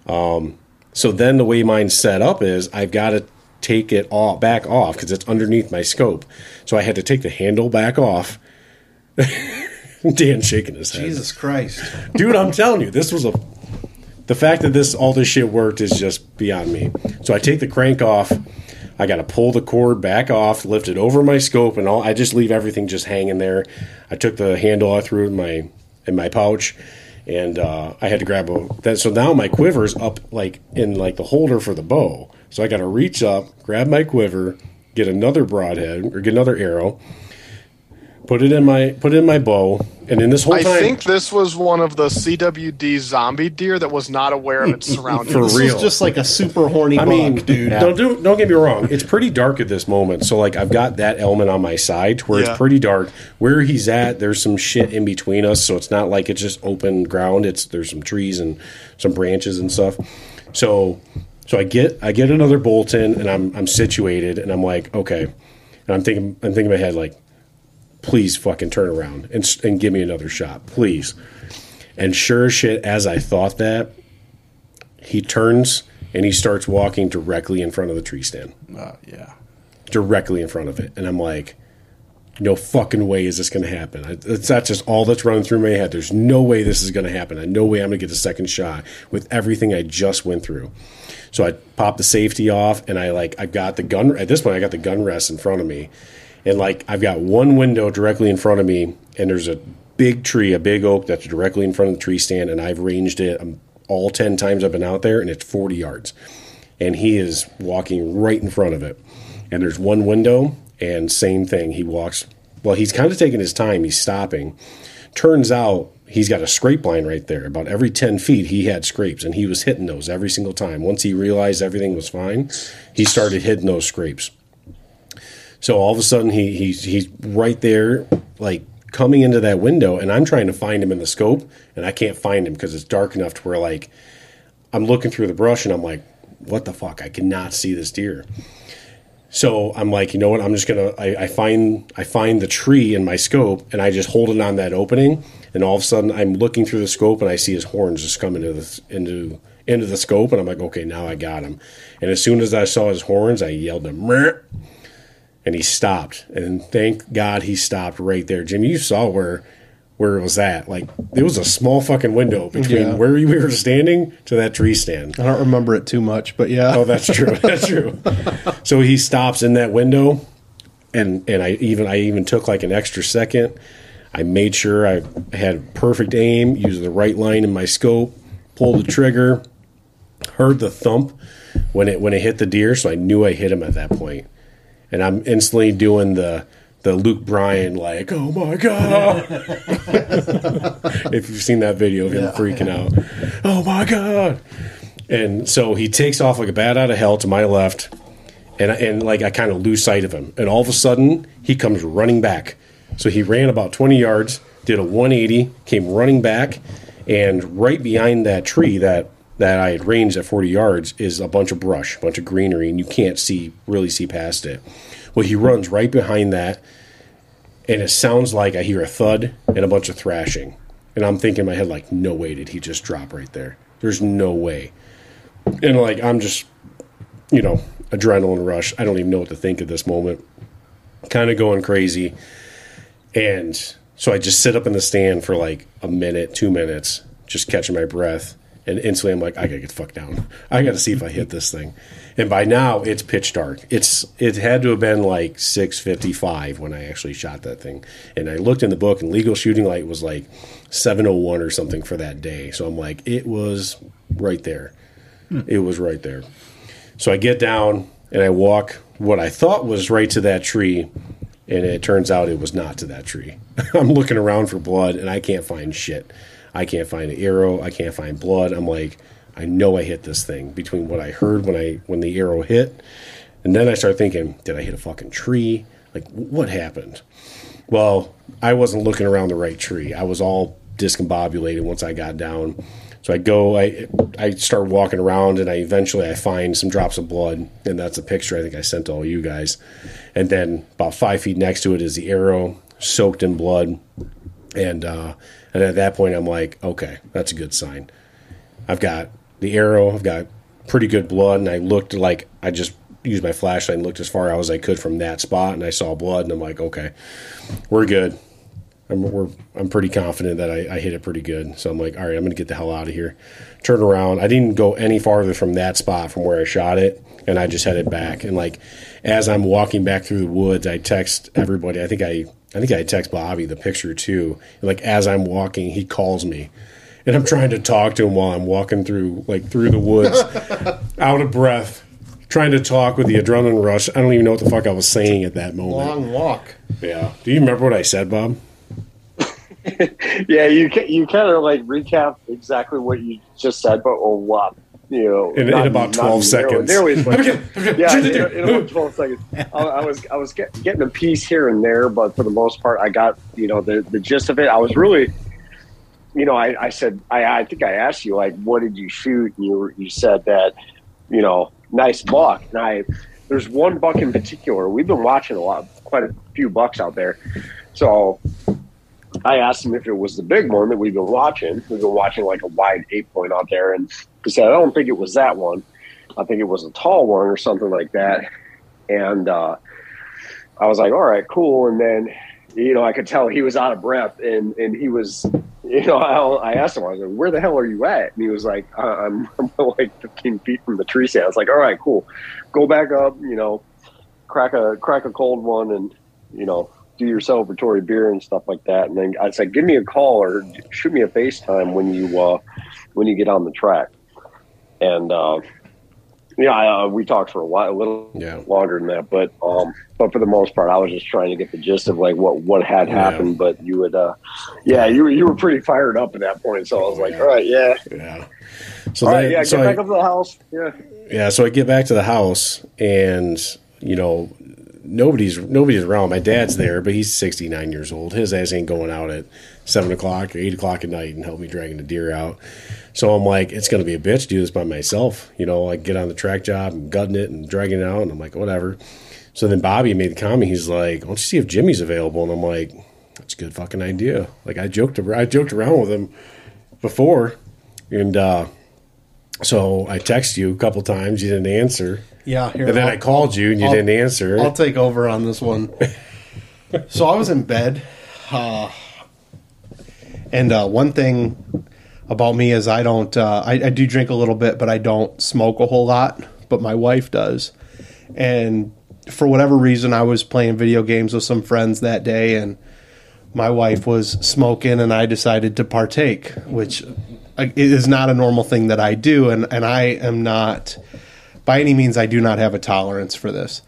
Um, so then the way mine's set up is I've got to take it off back off because it's underneath my scope. So I had to take the handle back off. Dan shaking his head. Jesus Christ. Dude, I'm telling you, this was a the fact that this all this shit worked is just beyond me. So I take the crank off. I got to pull the cord back off, lift it over my scope, and all. I just leave everything just hanging there. I took the handle I threw in my in my pouch, and uh, I had to grab a. That, so now my quiver's up like in like the holder for the bow. So I got to reach up, grab my quiver, get another broadhead or get another arrow, put it in my put it in my bow, and in this whole time I time, think this was one of the CWD zombie deer that was not aware of its surroundings. For This real. just like a super horny I buck, mean, dude. don't do, don't get me wrong. It's pretty dark at this moment, so like I've got that element on my side to where Yeah. it's pretty dark. Where he's at, there's some shit in between us, so it's not like it's just open ground. It's there's some trees and some branches and stuff. So so I get I get another bolt in, and I'm I'm situated, and I'm like okay, and I'm thinking I'm thinking in my head like, please fucking turn around and and give me another shot, please. And sure as shit, as I thought that, he turns and he starts walking directly in front of the tree stand, Uh, yeah. directly in front of it. And I'm like, no fucking way is this going to happen. I, it's that's just all that's running through my head. There's no way this is going to happen. I no way I'm going to get a second shot with everything I just went through. So I pop the safety off and I like I've got the gun at this point I got the gun rest in front of me. And like I've got one window directly in front of me and there's a big tree, a big oak that's directly in front of the tree stand and I've ranged it um, all 10 times I've been out there and it's 40 yards. And he is walking right in front of it. And there's one window and same thing. He walks well, he's kind of taking his time, he's stopping. Turns out he's got a scrape line right there. About every 10 feet, he had scrapes, and he was hitting those every single time. Once he realized everything was fine, he started hitting those scrapes. So all of a sudden, he, he's, he's right there, like coming into that window, and I'm trying to find him in the scope, and I can't find him because it's dark enough to where, like, I'm looking through the brush, and I'm like, what the fuck? I cannot see this deer. So I'm like, you know what? I'm just gonna. I, I find I find the tree in my scope, and I just hold it on that opening, and all of a sudden I'm looking through the scope, and I see his horns just come into the into into the scope, and I'm like, okay, now I got him. And as soon as I saw his horns, I yelled him, and he stopped. And thank God he stopped right there. Jimmy, you saw where where it was at. Like there was a small fucking window between Yeah. where we were standing to that tree stand. I don't remember it too much, but yeah. Oh, that's true. That's true. so he stops in that window, and and I even I even took like an extra second. I made sure I had perfect aim, used the right line in my scope, pulled the trigger, heard the thump when it when it hit the deer, so I knew I hit him at that point. And I'm instantly doing the the Luke Bryan like, oh my god! if you've seen that video of him freaking out, oh my god! And so he takes off like a bat out of hell to my left, and and like I kind of lose sight of him, and all of a sudden he comes running back. So he ran about twenty yards, did a one eighty, came running back, and right behind that tree that that I had ranged at forty yards is a bunch of brush, a bunch of greenery, and you can't see really see past it. Well, he runs right behind that, and it sounds like I hear a thud and a bunch of thrashing. And I'm thinking in my head, like, no way did he just drop right there. There's no way. And like, I'm just, you know, adrenaline rush. I don't even know what to think at this moment. Kind of going crazy. And so I just sit up in the stand for like a minute, two minutes, just catching my breath. And instantly I'm like, I gotta get the fuck down. I gotta see if I hit this thing. And by now it's pitch dark. It's it had to have been like six fifty five when I actually shot that thing. And I looked in the book and legal shooting light was like seven oh one or something for that day. So I'm like, it was right there. It was right there. So I get down and I walk what I thought was right to that tree, and it turns out it was not to that tree. I'm looking around for blood and I can't find shit. I can't find an arrow. I can't find blood. I'm like, I know I hit this thing between what I heard when I when the arrow hit, and then I start thinking, did I hit a fucking tree? Like, what happened? Well, I wasn't looking around the right tree. I was all discombobulated once I got down. So I go, I I start walking around, and I eventually I find some drops of blood, and that's a picture I think I sent to all you guys. And then about five feet next to it is the arrow, soaked in blood, and uh, and at that point I'm like, okay, that's a good sign. I've got the arrow, I've got pretty good blood, and I looked like I just used my flashlight and looked as far out as I could from that spot, and I saw blood, and I'm like, okay, we're good. I'm we're, I'm pretty confident that I, I hit it pretty good. So I'm like, all right, I'm gonna get the hell out of here. Turn around. I didn't go any farther from that spot from where I shot it, and I just headed back. And like, as I'm walking back through the woods, I text everybody. I think I I think I text Bobby the picture too. Like as I'm walking, he calls me. And I'm trying to talk to him while I'm walking through like through the woods, out of breath, trying to talk with the adrenaline rush. I don't even know what the fuck I was saying at that moment. Long walk. Yeah. Do you remember what I said, Bob? yeah, you ca- you kind of like recap exactly what you just said, but a lot, you know, In- in about 12 seconds. Nearly, as much. yeah, in, in about twelve seconds. I, I was I was get, getting a piece here and there, but for the most part, I got you know the the gist of it. I was really, you know, I, I said I I think I asked you like, what did you shoot? And you were, you said that, you know, nice buck. And I there's one buck in particular. We've been watching a lot, quite a few bucks out there. So I asked him if it was the big one that we've been watching. We've been watching like a wide eight point out there, and he said, I don't think it was that one. I think it was a tall one or something like that. And uh, I was like, all right, cool. And then, you know, I could tell he was out of breath, and and he was, you know, I, I asked him, I was like, where the hell are you at? And he was like, I'm, I'm like 15 feet from the tree stand. I was like, all right, cool. Go back up, you know, crack a crack a cold one, and you know, do your celebratory beer and stuff like that. And then I said, give me a call or shoot me a FaceTime when you uh, when you get on the track. And uh, yeah, I, uh, we talked for a while, a little Yeah. longer than that, but um, but for the most part, I was just trying to get the gist of like what what had Yeah. happened. But you would, uh, yeah, you were you were pretty fired up at that point. So I was like, all right, yeah, Yeah. So all then, right, yeah, so get I- back up to the house. Yeah, yeah, so I get back to the house and you know nobody's nobody's around. My dad's there, but he's sixty nine years old. His ass ain't going out at seven o'clock or eight o'clock at night and help me dragging the deer out. So I'm like, it's gonna be a bitch to do this by myself. You know, like get on the track job and gutting it and dragging it out, and I'm like, whatever. So then Bobby made the comment. He's like, "Why don't you see if Jimmy's available?" And I'm like, "That's a good fucking idea." Like I joked, I joked around with him before, and uh, so I texted you a couple times. You didn't answer. Yeah. Here, And then I'll- I called you and you I'll- didn't answer. I'll take over on this one. so I was in bed, uh, and uh, one thing about me is I don't. Uh, I, I do drink a little bit, but I don't smoke a whole lot. But my wife does, and for whatever reason, I was playing video games with some friends that day, and my wife was smoking, and I decided to partake, which uh, is not a normal thing that I do, and and I am not by any means. I do not have a tolerance for this.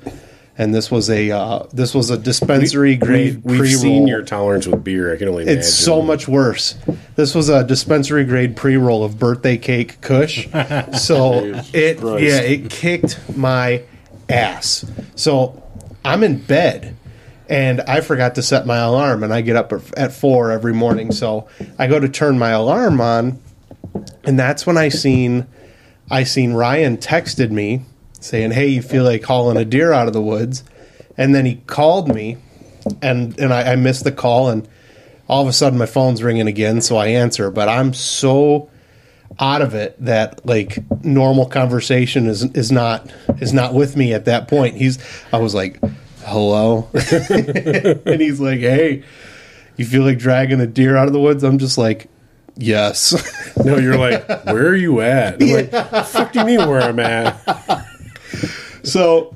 And this was a uh, this was a dispensary grade We've, we've pre-roll. seen your tolerance with beer. I can only imagine. It's so much worse. This was a dispensary grade pre roll of birthday cake Kush. So it Christ. yeah, it kicked my ass. So I'm in bed and I forgot to set my alarm and I get up at 4 every morning. So I go to turn my alarm on and that's when I seen I seen Ryan texted me saying, "Hey, you feel like hauling a deer out of the woods?" And then he called me and and I, I missed the call, and all of a sudden my phone's ringing again, so I answer. But I'm so out of it that like normal conversation is is not is not with me at that point. He's I was like, hello, and he's like, hey, you feel like dragging a deer out of the woods? I'm just like, yes. No, you're like, where are you at? I'm like, fuck do you mean where I'm at? so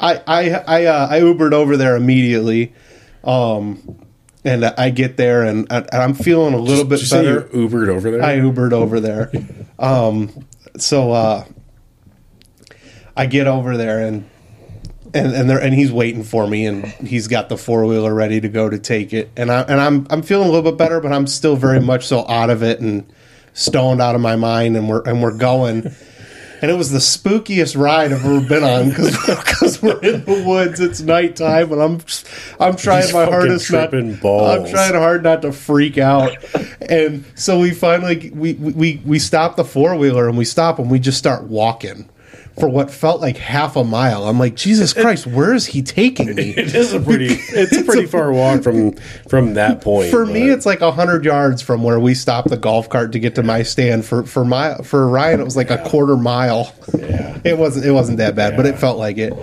I I I, uh, I Ubered over there immediately, um, and I get there and, I, and I'm feeling a little bit Did you you better. Ubered over there? I Ubered over there, um, so uh, I get over there and. And and, there, and he's waiting for me, and he's got the four wheeler ready to go to take it, and I and I'm I'm feeling a little bit better, but I'm still very much so out of it and stoned out of my mind, and we're and we're going, and it was the spookiest ride I've ever been on because we're in the woods. It's nighttime, and I'm I'm trying He's my hardest not. balls. I'm trying hard not to freak out, and so we finally we we we stop the four wheeler and we stop and we just start walking. For what felt like half a mile, I'm like, Jesus Christ, where is he taking me? It is a pretty. It's a pretty far walk from from that point. For me, but- it's like hundred yards from where we stopped the golf cart to get to my stand. For for my for Ryan, it was like a quarter mile. Yeah. It wasn't it wasn't that bad, but it felt like it.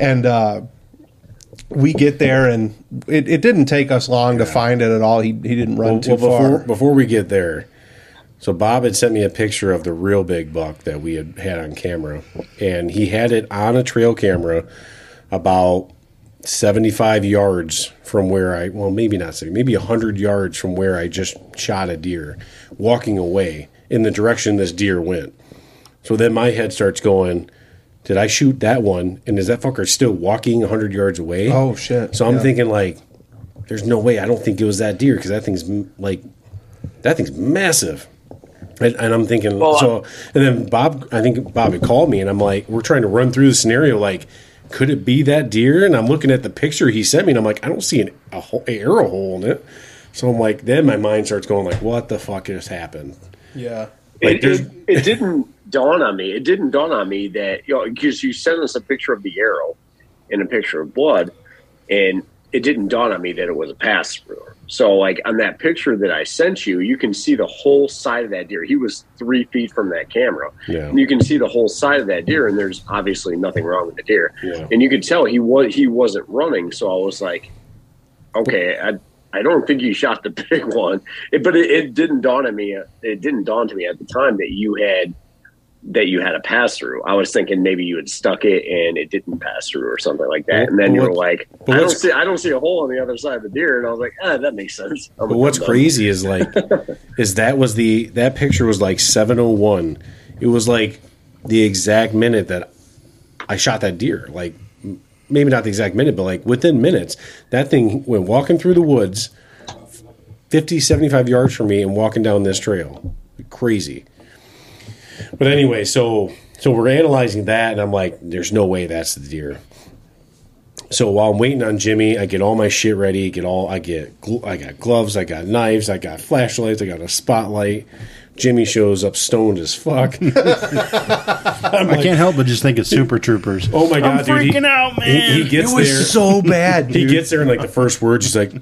And uh, we get there, and it, it didn't take us long to find it at all. He he didn't run well, too well, far. before before we get there. So Bob had sent me a picture of the real big buck that we had had on camera, and he had it on a trail camera about seventy five yards from where I well maybe not seventy maybe hundred yards from where I just shot a deer, walking away in the direction this deer went. So then my head starts going. Did I shoot that one? And is that fucker still walking 100 yards away? Oh, shit. So I'm Yeah. thinking, like, there's no way. I don't think it was that deer because that thing's like, that thing's massive. And, and I'm thinking, Well, so, and then Bob, I think Bob had called me and I'm like, we're trying to run through the scenario. Like, could it be that deer? And I'm looking at the picture he sent me and I'm like, I don't see an a hole, a arrow hole in it. So I'm like, then my mind starts going like, what the fuck just happened? yeah, Like, it, it, it didn't dawn on me. It didn't dawn on me that you know because you sent us a picture of the arrow and a picture of blood, and it didn't dawn on me that it was a pass through. So like on that picture that I sent you, you can see the whole side of that deer. He was three feet from that camera. Yeah. And you can see the whole side of that deer, and there's obviously nothing wrong with the deer. Yeah. And you could tell he was he wasn't running. So I was like, okay, I I don't think you shot the big one, it, but it, it didn't dawn on me. Uh, it didn't dawn to me at the time that you had that you had a pass through. I was thinking maybe you had stuck it and it didn't pass through or something like that. And then you were like, I don't see I don't see a hole on the other side of the deer, and I was like, ah, that makes sense. I'm- But what's crazy is like, is that was the that picture was like seven oh one. It was like the exact minute that I shot that deer. Like maybe not the exact minute, but like within minutes, that thing went walking through the woods, 50, 75 yards from me, and walking down this trail. Crazy. But anyway, so so we're analyzing that, and I'm like, there's no way that's the deer. So while I'm waiting on Jimmy, I get all my shit ready. Get all I get. I got gloves. I got knives. I got flashlights. I got a spotlight. Jimmy shows up stoned as fuck. I can't help but just think of Super Troopers. Oh my god, dude! He, out, he, he gets it was there. so bad. he gets there, and like the first words, he's like,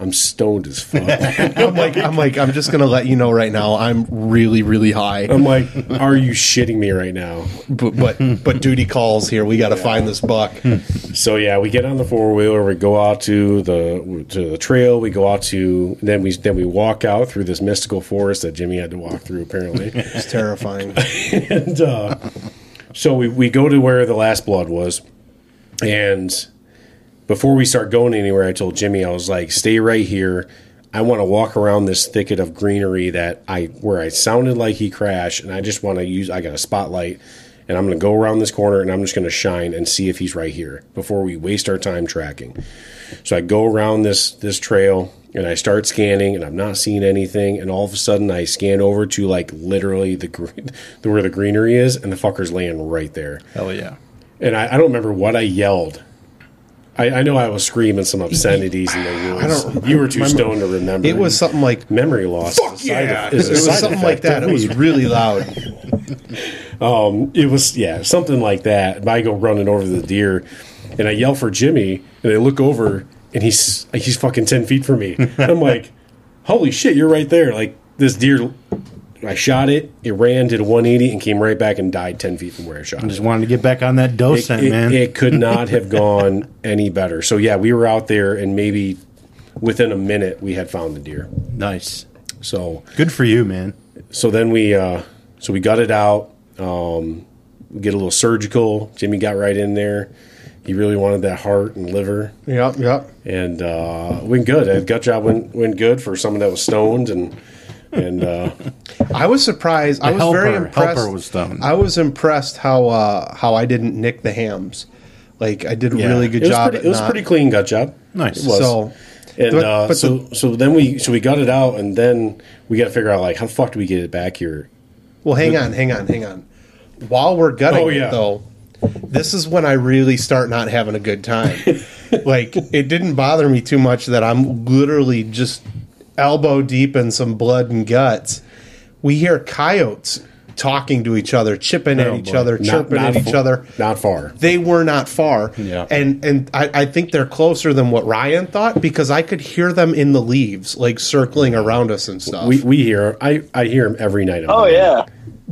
"I'm stoned as fuck." I'm like, I'm like, I'm just gonna let you know right now. I'm really, really high. I'm like, "Are you shitting me right now?" But but, but duty calls here. We got to find this buck. So yeah, we get on the four wheeler. We go out to the to the trail. We go out to then we then we walk out through this mystical forest that Jimmy had to walk through apparently. It's terrifying. and uh, so we, we go to where the last blood was and before we start going anywhere i told jimmy i was like stay right here i want to walk around this thicket of greenery that i where i sounded like he crashed and i just want to use i got a spotlight and i'm going to go around this corner and i'm just going to shine and see if he's right here before we waste our time tracking so i go around this this trail and I start scanning, and I'm not seeing anything. And all of a sudden, I scan over to like literally the gre- where the greenery is, and the fucker's laying right there. Hell yeah. And I, I don't remember what I yelled. I, I know I was screaming some obscenities in the woods. you were too stoned to remember. It was something like memory loss. Fuck yeah. It was something like that. It was really loud. um, It was yeah, something like that. I go running over to the deer, and I yell for Jimmy, and I look over, and he's he's fucking ten feet from me. I'm like, holy shit, you're right there. Like this deer, I shot it. It ran, did a 180, and came right back and died ten feet from where I shot I just it. wanted to get back on that doe It, scent, it- man. it could not have gone any better. So yeah, we were out there, and maybe within a minute we had found the deer. nice. So Good for you, man. so then we uh, so we got it out. Um, we get a little surgical. Jimmy got right in there. He really wanted that heart and liver, Yep, yep. and uh, went good. That gut job went went good for someone that was stoned, and and uh, I was surprised. I The was very helper- impressed. helper was stoned. I was impressed how uh, how I didn't nick the hams. Like I did a yeah. really good it job. Pretty, at it was not- pretty clean gut job. Nice. It was. So, And But- uh, but so the- so then we so we got it out, and then we got to figure out like how the fuck do we get it back here? well, hang on, hang on, hang on. While we're gutting Oh, yeah. it, though, this is when I really start not having a good time. like it didn't bother me too much that I'm literally just elbow deep in some blood and guts. We hear coyotes talking to each other, chipping at Oh, each boy. other, chirping at each other. Not far. they were not far. Yeah. And and I, I think they're closer than what Ryan thought because I could hear them in the leaves, like circling around us and stuff. We we hear I I hear them every night. I'm Oh hunting. yeah.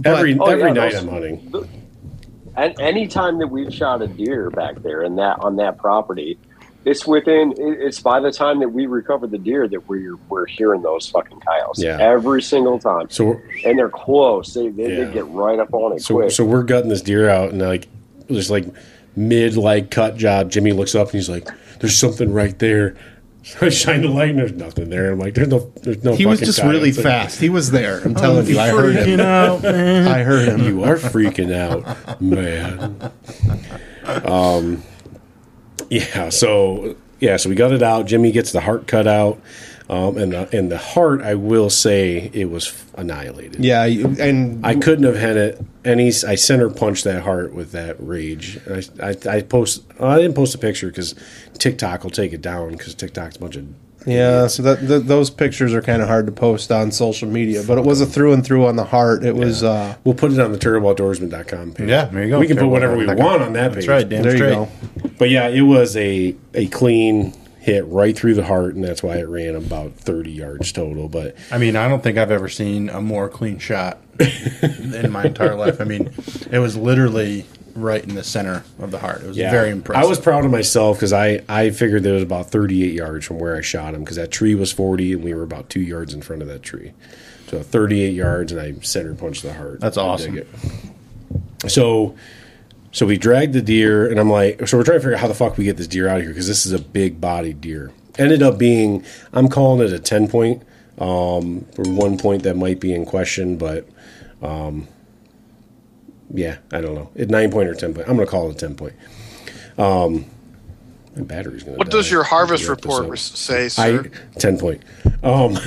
every Oh, every yeah, night those- I'm hunting. And any time that we've shot a deer back there and that on that property, it's within. It's by the time that we recover the deer that we're we're hearing those fucking coyotes. Yeah. Every single time. So and they're close. They they, Yeah. they get right up on it so quick. so we're gutting this deer out, and like just like mid like cut job. Jimmy looks up and he's like, "There's something right there." So I shine the light, and there's nothing there. I'm like, "There's no, there's no." he was just really Like, fast. He was there. I'm telling you, I heard him. Out. I heard him. You are freaking out, man. Um, yeah. So yeah. So we got it out. Jimmy gets the heart cut out, um, and the and the heart. I will say it was annihilated. Yeah, and I couldn't have had it any. I center punched that heart with that rage. I I, I post. I didn't post a picture because TikTok will take it down because TikTok's a bunch of. yeah, so that th- those pictures are kind of hard to post on social media. But it was a through and through on the heart. It was. uh We'll put it on the TerribleOutdoorsman.com page. Yeah, there you go. We can put whatever we want on that page. That's right. Damn There you go. But yeah, it was a a clean hit right through the heart, and that's why it ran about thirty yards total. But I mean, I don't think I've ever seen a more clean shot in my entire life. I mean, it was literally right in the center of the heart. It was yeah, very impressive. I was proud of myself because I I figured that was about thirty eight yards from where I shot him because that tree was forty, and we were about two yards in front of that tree. So thirty eight yards, and I center punched the heart. That's awesome. So. So we dragged the deer, and I'm like, so we're trying to figure out how the fuck we get this deer out of here because this is a big bodied deer. Ended up being, I'm calling it a 10 point, um, or one point that might be in question, but um, yeah, I don't know. It nine point or 10 point. I'm going to call it a 10 point. Um, my battery's going to What does your harvest report say, I sir? ten point. Um,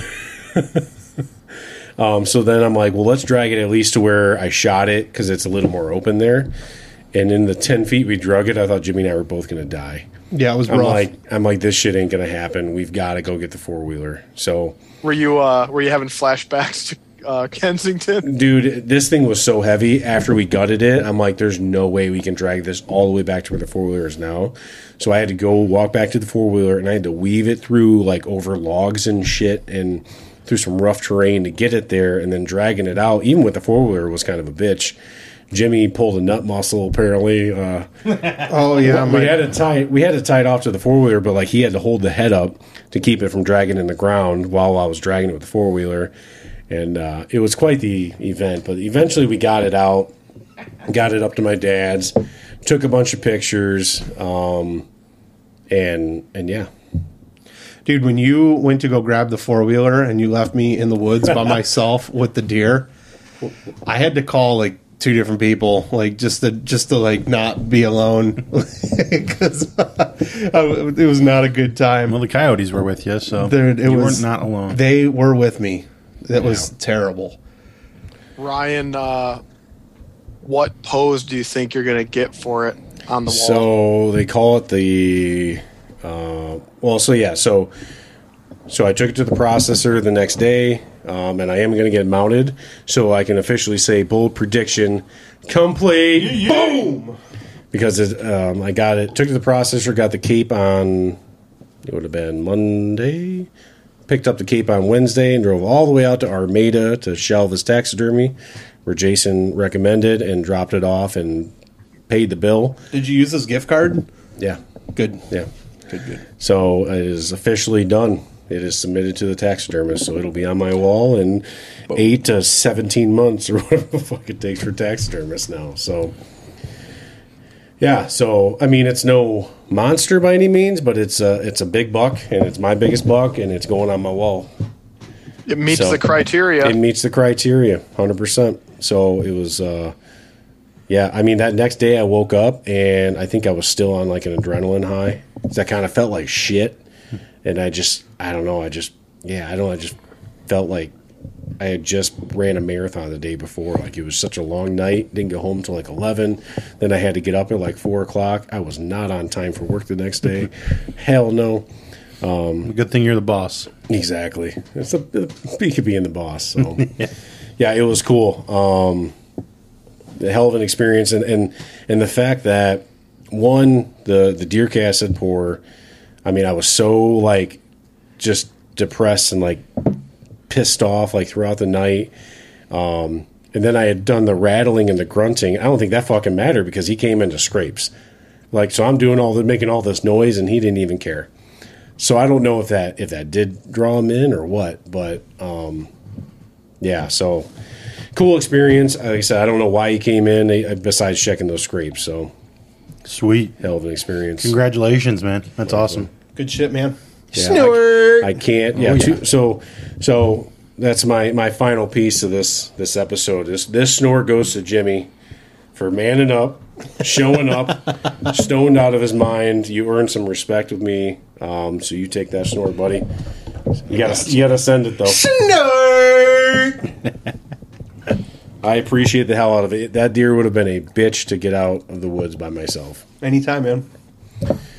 um, so then I'm like, well, let's drag it at least to where I shot it because it's a little more open there. And in the ten feet we drug it, I thought Jimmy and I were both gonna die. yeah, it was I'm rough. like, I'm like, this shit ain't gonna happen. We've got to go get the four wheeler. So, were you uh, were you having flashbacks to uh, Kensington? dude, this thing was so heavy. After we gutted it, I'm like, there's no way we can drag this all the way back to where the four wheeler is now. So I had to go walk back to the four wheeler, and I had to weave it through like over logs and shit, and through some rough terrain to get it there, and then dragging it out. Even with the four wheeler was kind of a bitch. Jimmy pulled a nut muscle apparently. Uh, oh yeah, we my, had it tied. We had it tied off to the four wheeler, but like he had to hold the head up to keep it from dragging in the ground while I was dragging it with the four wheeler, and uh, it was quite the event. But eventually, we got it out, got it up to my dad's, took a bunch of pictures, um, and and yeah, dude. When you went to go grab the four wheeler and you left me in the woods by myself with the deer, I had to call like two different people, like just to just to like not be alone because it was not a good time. well, the coyotes were with you, so There- it you was- weren't not alone. They were with me. That was terrible. Ryan, uh, what pose do you think you're going to get for it on the wall? So they call it the uh, well. So yeah. So so I took it to the processor the next day, um, and I am going to get mounted so I can officially say bold prediction complete. Boom. Because it, um, I got it, took to the processor, got the cape on it would have been Monday. Picked up the cape on Wednesday and drove all the way out to Armada to Shelvis Taxidermy, where Jason recommended and dropped it off and paid the bill. Did you use his gift card? Yeah, Good. yeah. Good. Good. So it is officially done. It is submitted to the taxidermist, so it'll be on my wall in eight to seventeen months or whatever the fuck it takes for taxidermists now. So yeah, so I mean, it's no monster by any means, but it's a it's a big buck, and it's my biggest buck, and it's going on my wall. It meets So, the criteria. It meets the criteria, hundred percent. So it was, uh, yeah. I mean, that next day I woke up and I think I was still on like an adrenaline high. I kind of felt like shit, and I just, I don't know, I just, yeah, I don't, I just felt like I had just ran a marathon the day before. Like it was such a long night. Didn't go home till like eleven. Then I had to get up at like four o'clock. I was not on time for work the next day. Hell no. Good thing you're the boss. Exactly. It's a he could be in the boss. So yeah, it was cool. Um, a hell of an experience, and and and the fact that one the the deer cast had pour. I mean, I was so like just depressed and like pissed off like throughout the night. Um, and then I had done the rattling and the grunting. I don't think that fucking mattered because he came into scrapes. Like so, I'm doing all the making all this noise, and he didn't even care. So I don't know if that if that did draw him in or what, but um, yeah. So cool experience. Like I said, I don't know why he came in eh, besides checking those scrapes. So Sweet. hell of an experience. Congratulations, man. That's awesome. Good shit, man. Yeah, Snort. I, I can't. Yeah. Oh, yeah. two- so so that's my my final piece of this this episode. This this snort goes to Jimmy for manning up, showing up, stoned out of his mind. You earned some respect with me. Um, so you take that snort, buddy. You gotta you gotta send it though. I appreciate the hell out of it. That deer would have been a bitch to get out of the woods by myself. Anytime, man.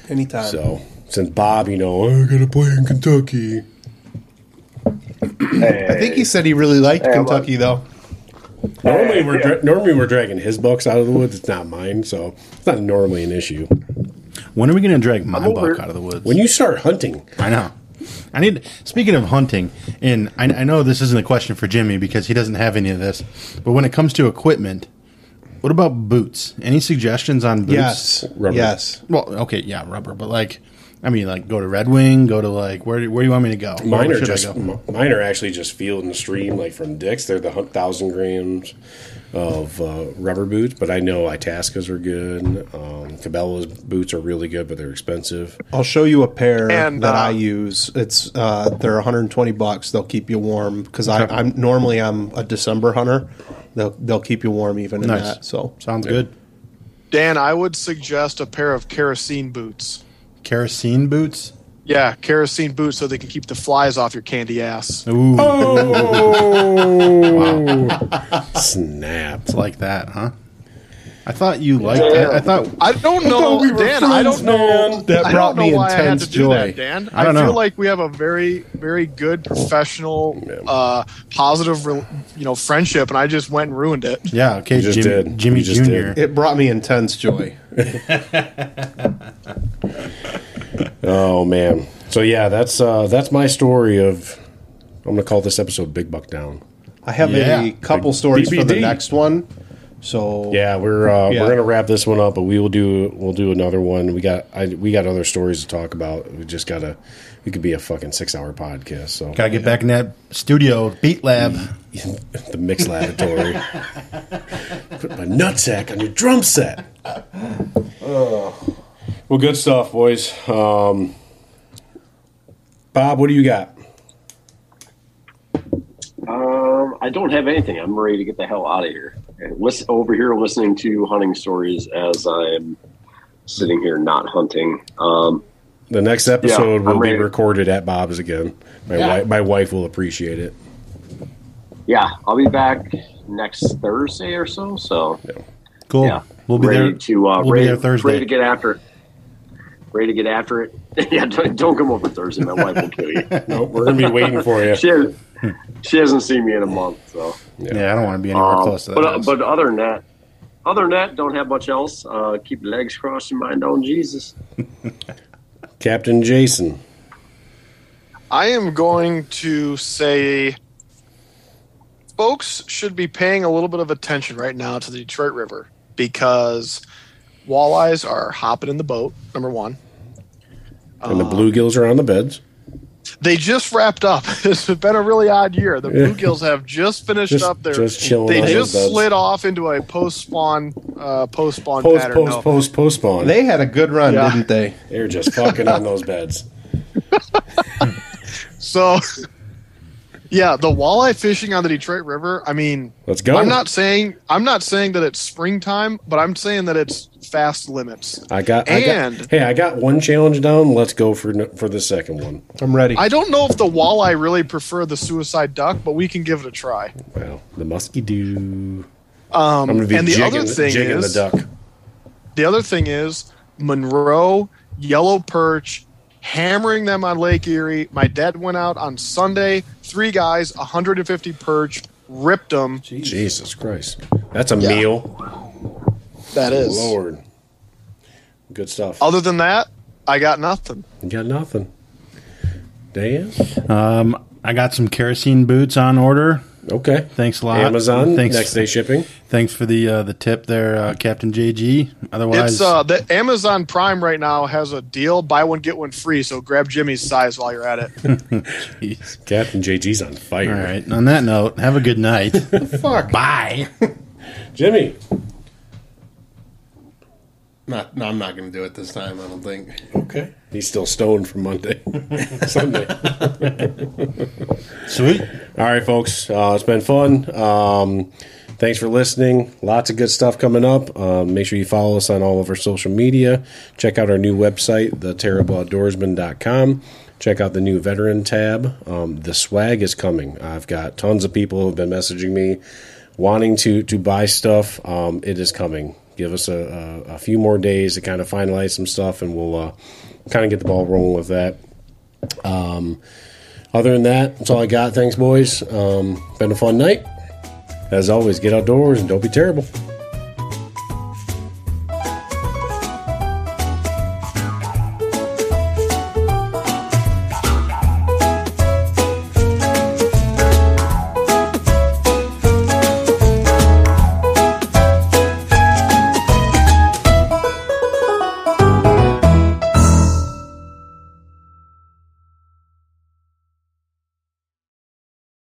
Anytime. So since Bob, you know, oh, I gotta play in Kentucky. I think he said he really liked Hey, Kentucky, though. Normally we're dra- normally we're dragging his bucks out of the woods. It's not mine, so it's not normally an issue. When are we going to drag my buck out of the woods? When you start hunting, I know. I need. Speaking of hunting, and I, I know this isn't a question for Jimmy because he doesn't have any of this, but when it comes to equipment, what about boots? Any suggestions on boots? Yes. Rubber. Yes. Well, okay, yeah, rubber, but like, I mean, like, go to Red Wing, go to like, where do, where do you want me to go? mine are just mine are actually just field and stream, like from Dick's. They're the thousand grams of uh, rubber boots, but I know Itascas are good. Um, Cabela's boots are really good, but they're expensive. I'll show you a pair And, that uh, I use. It's uh, they're 120 bucks. They'll keep you warm because I'm normally I'm a December hunter. They'll they'll keep you warm even in Nice. that. So Sounds good. Dan, I would suggest a pair of kerosene boots. Kerosene boots. Yeah, kerosene boots so they can keep the flies off your candy ass. Ooh, Snap. it's like that, huh? I thought you liked it. I thought I don't know, we were Dan. I don't know. man. That I brought don't know me why I had intense to do joy. that, Dan. I don't feel know. like we have a very, very good, professional, uh, positive, you know, friendship, and I just went and ruined it. yeah. Okay, You just Jimmy, did. Jimmy You just Jr. did. it brought me intense joy. Oh man. So yeah, that's uh, that's my story of. I'm gonna call this episode "Big Buck Down." I have Yeah. a couple stories for the next one. So Yeah, we're uh, Yeah. we're gonna wrap this one up, but we will do we'll do another one. We got I, we got other stories to talk about. We just gotta. We could be a fucking six hour podcast. So Gotta get back in that studio, Beat Lab. the mix lavatory. Put my nutsack on your drum set. Oh. Well, good stuff, boys. Um, Bob, what do you got? Um, I don't have anything. I'm ready to get the hell out of here. And listen, over here listening to hunting stories as I'm sitting here not hunting. Um, The next episode I'm will be recorded at Bob's again. My Yeah. wife, my wife will appreciate it. yeah, I'll be back next Thursday or so. So Cool. yeah, We'll be ready there. to uh, we'll ready, be there Thursday. ready to get after it. Ready to get after it. yeah, don't, don't come over Thursday. My wife will kill you. No, we're gonna be waiting for you. She has, she hasn't seen me in a month. So, yeah, I don't want to be anywhere Um, close to that. but uh, but other than that, other than that, don't have much else. Uh, keep your legs crossed and mind on Jesus. Captain Jason. I am going to say folks should be paying a little bit of attention right now to the Detroit River because walleyes are hopping in the boat, number one. And the bluegills are on the beds. They just wrapped up. It's been a really odd year. The bluegills have just finished Just- up their. just chilling They on just those beds. slid off into a post spawn, uh, post spawn Post, pattern. post, No. post, post spawn. They had a good run, Yeah. didn't they? They're just fucking on those beds. So, yeah, the walleye fishing on the Detroit River. I mean, Let's go. I'm not saying I'm not saying that it's springtime, but I'm saying that it's fast limits. I got, I got. And- Hey, I got one challenge down. Let's go for for the second one. I'm ready. I don't know if the walleye really prefer the suicide duck, but we can give it a try. Well, the musky do. Um, I'm be and the jigging, other thing is, the duck. the other thing is Monroe yellow perch hammering them on Lake Erie. My dad went out on Sunday, three guys, 150 perch, ripped them. Jesus Christ, that's a Yeah. meal. That is. Lord, good stuff. Other than that, I got nothing. You got nothing. Dan? Um, I got some kerosene boots on order. Okay. Thanks a lot. Amazon. Thanks. Next day shipping. Thanks for the uh, the tip there, uh, Captain JG. Otherwise, It's uh, the Amazon Prime right now has a deal: buy one get one free. So grab Jimmy's size while you're at it. Captain JG's on fire. all right. On that note, have a good night. Fuck. Bye. Jimmy. Not, no, I'm not going to do it this time. I don't think. Okay. He's still stoned from Monday. Sunday. Sweet. All right, folks. Uh, it's been fun. Um, thanks for listening. Lots of good stuff coming up. Um, make sure you follow us on all of our social media. Check out our new website, theterribleoutdoorsman.com. Check out the new veteran tab. Um, the swag is coming. I've got tons of people who have been messaging me wanting to to buy stuff. Um, it is coming. Give us a, a, a few more days to kind of finalize some stuff, and we'll uh, kind of get the ball rolling with that. Other than that, that's all I got. Thanks, boys. Um, been a fun night. As always, get outdoors and don't be terrible.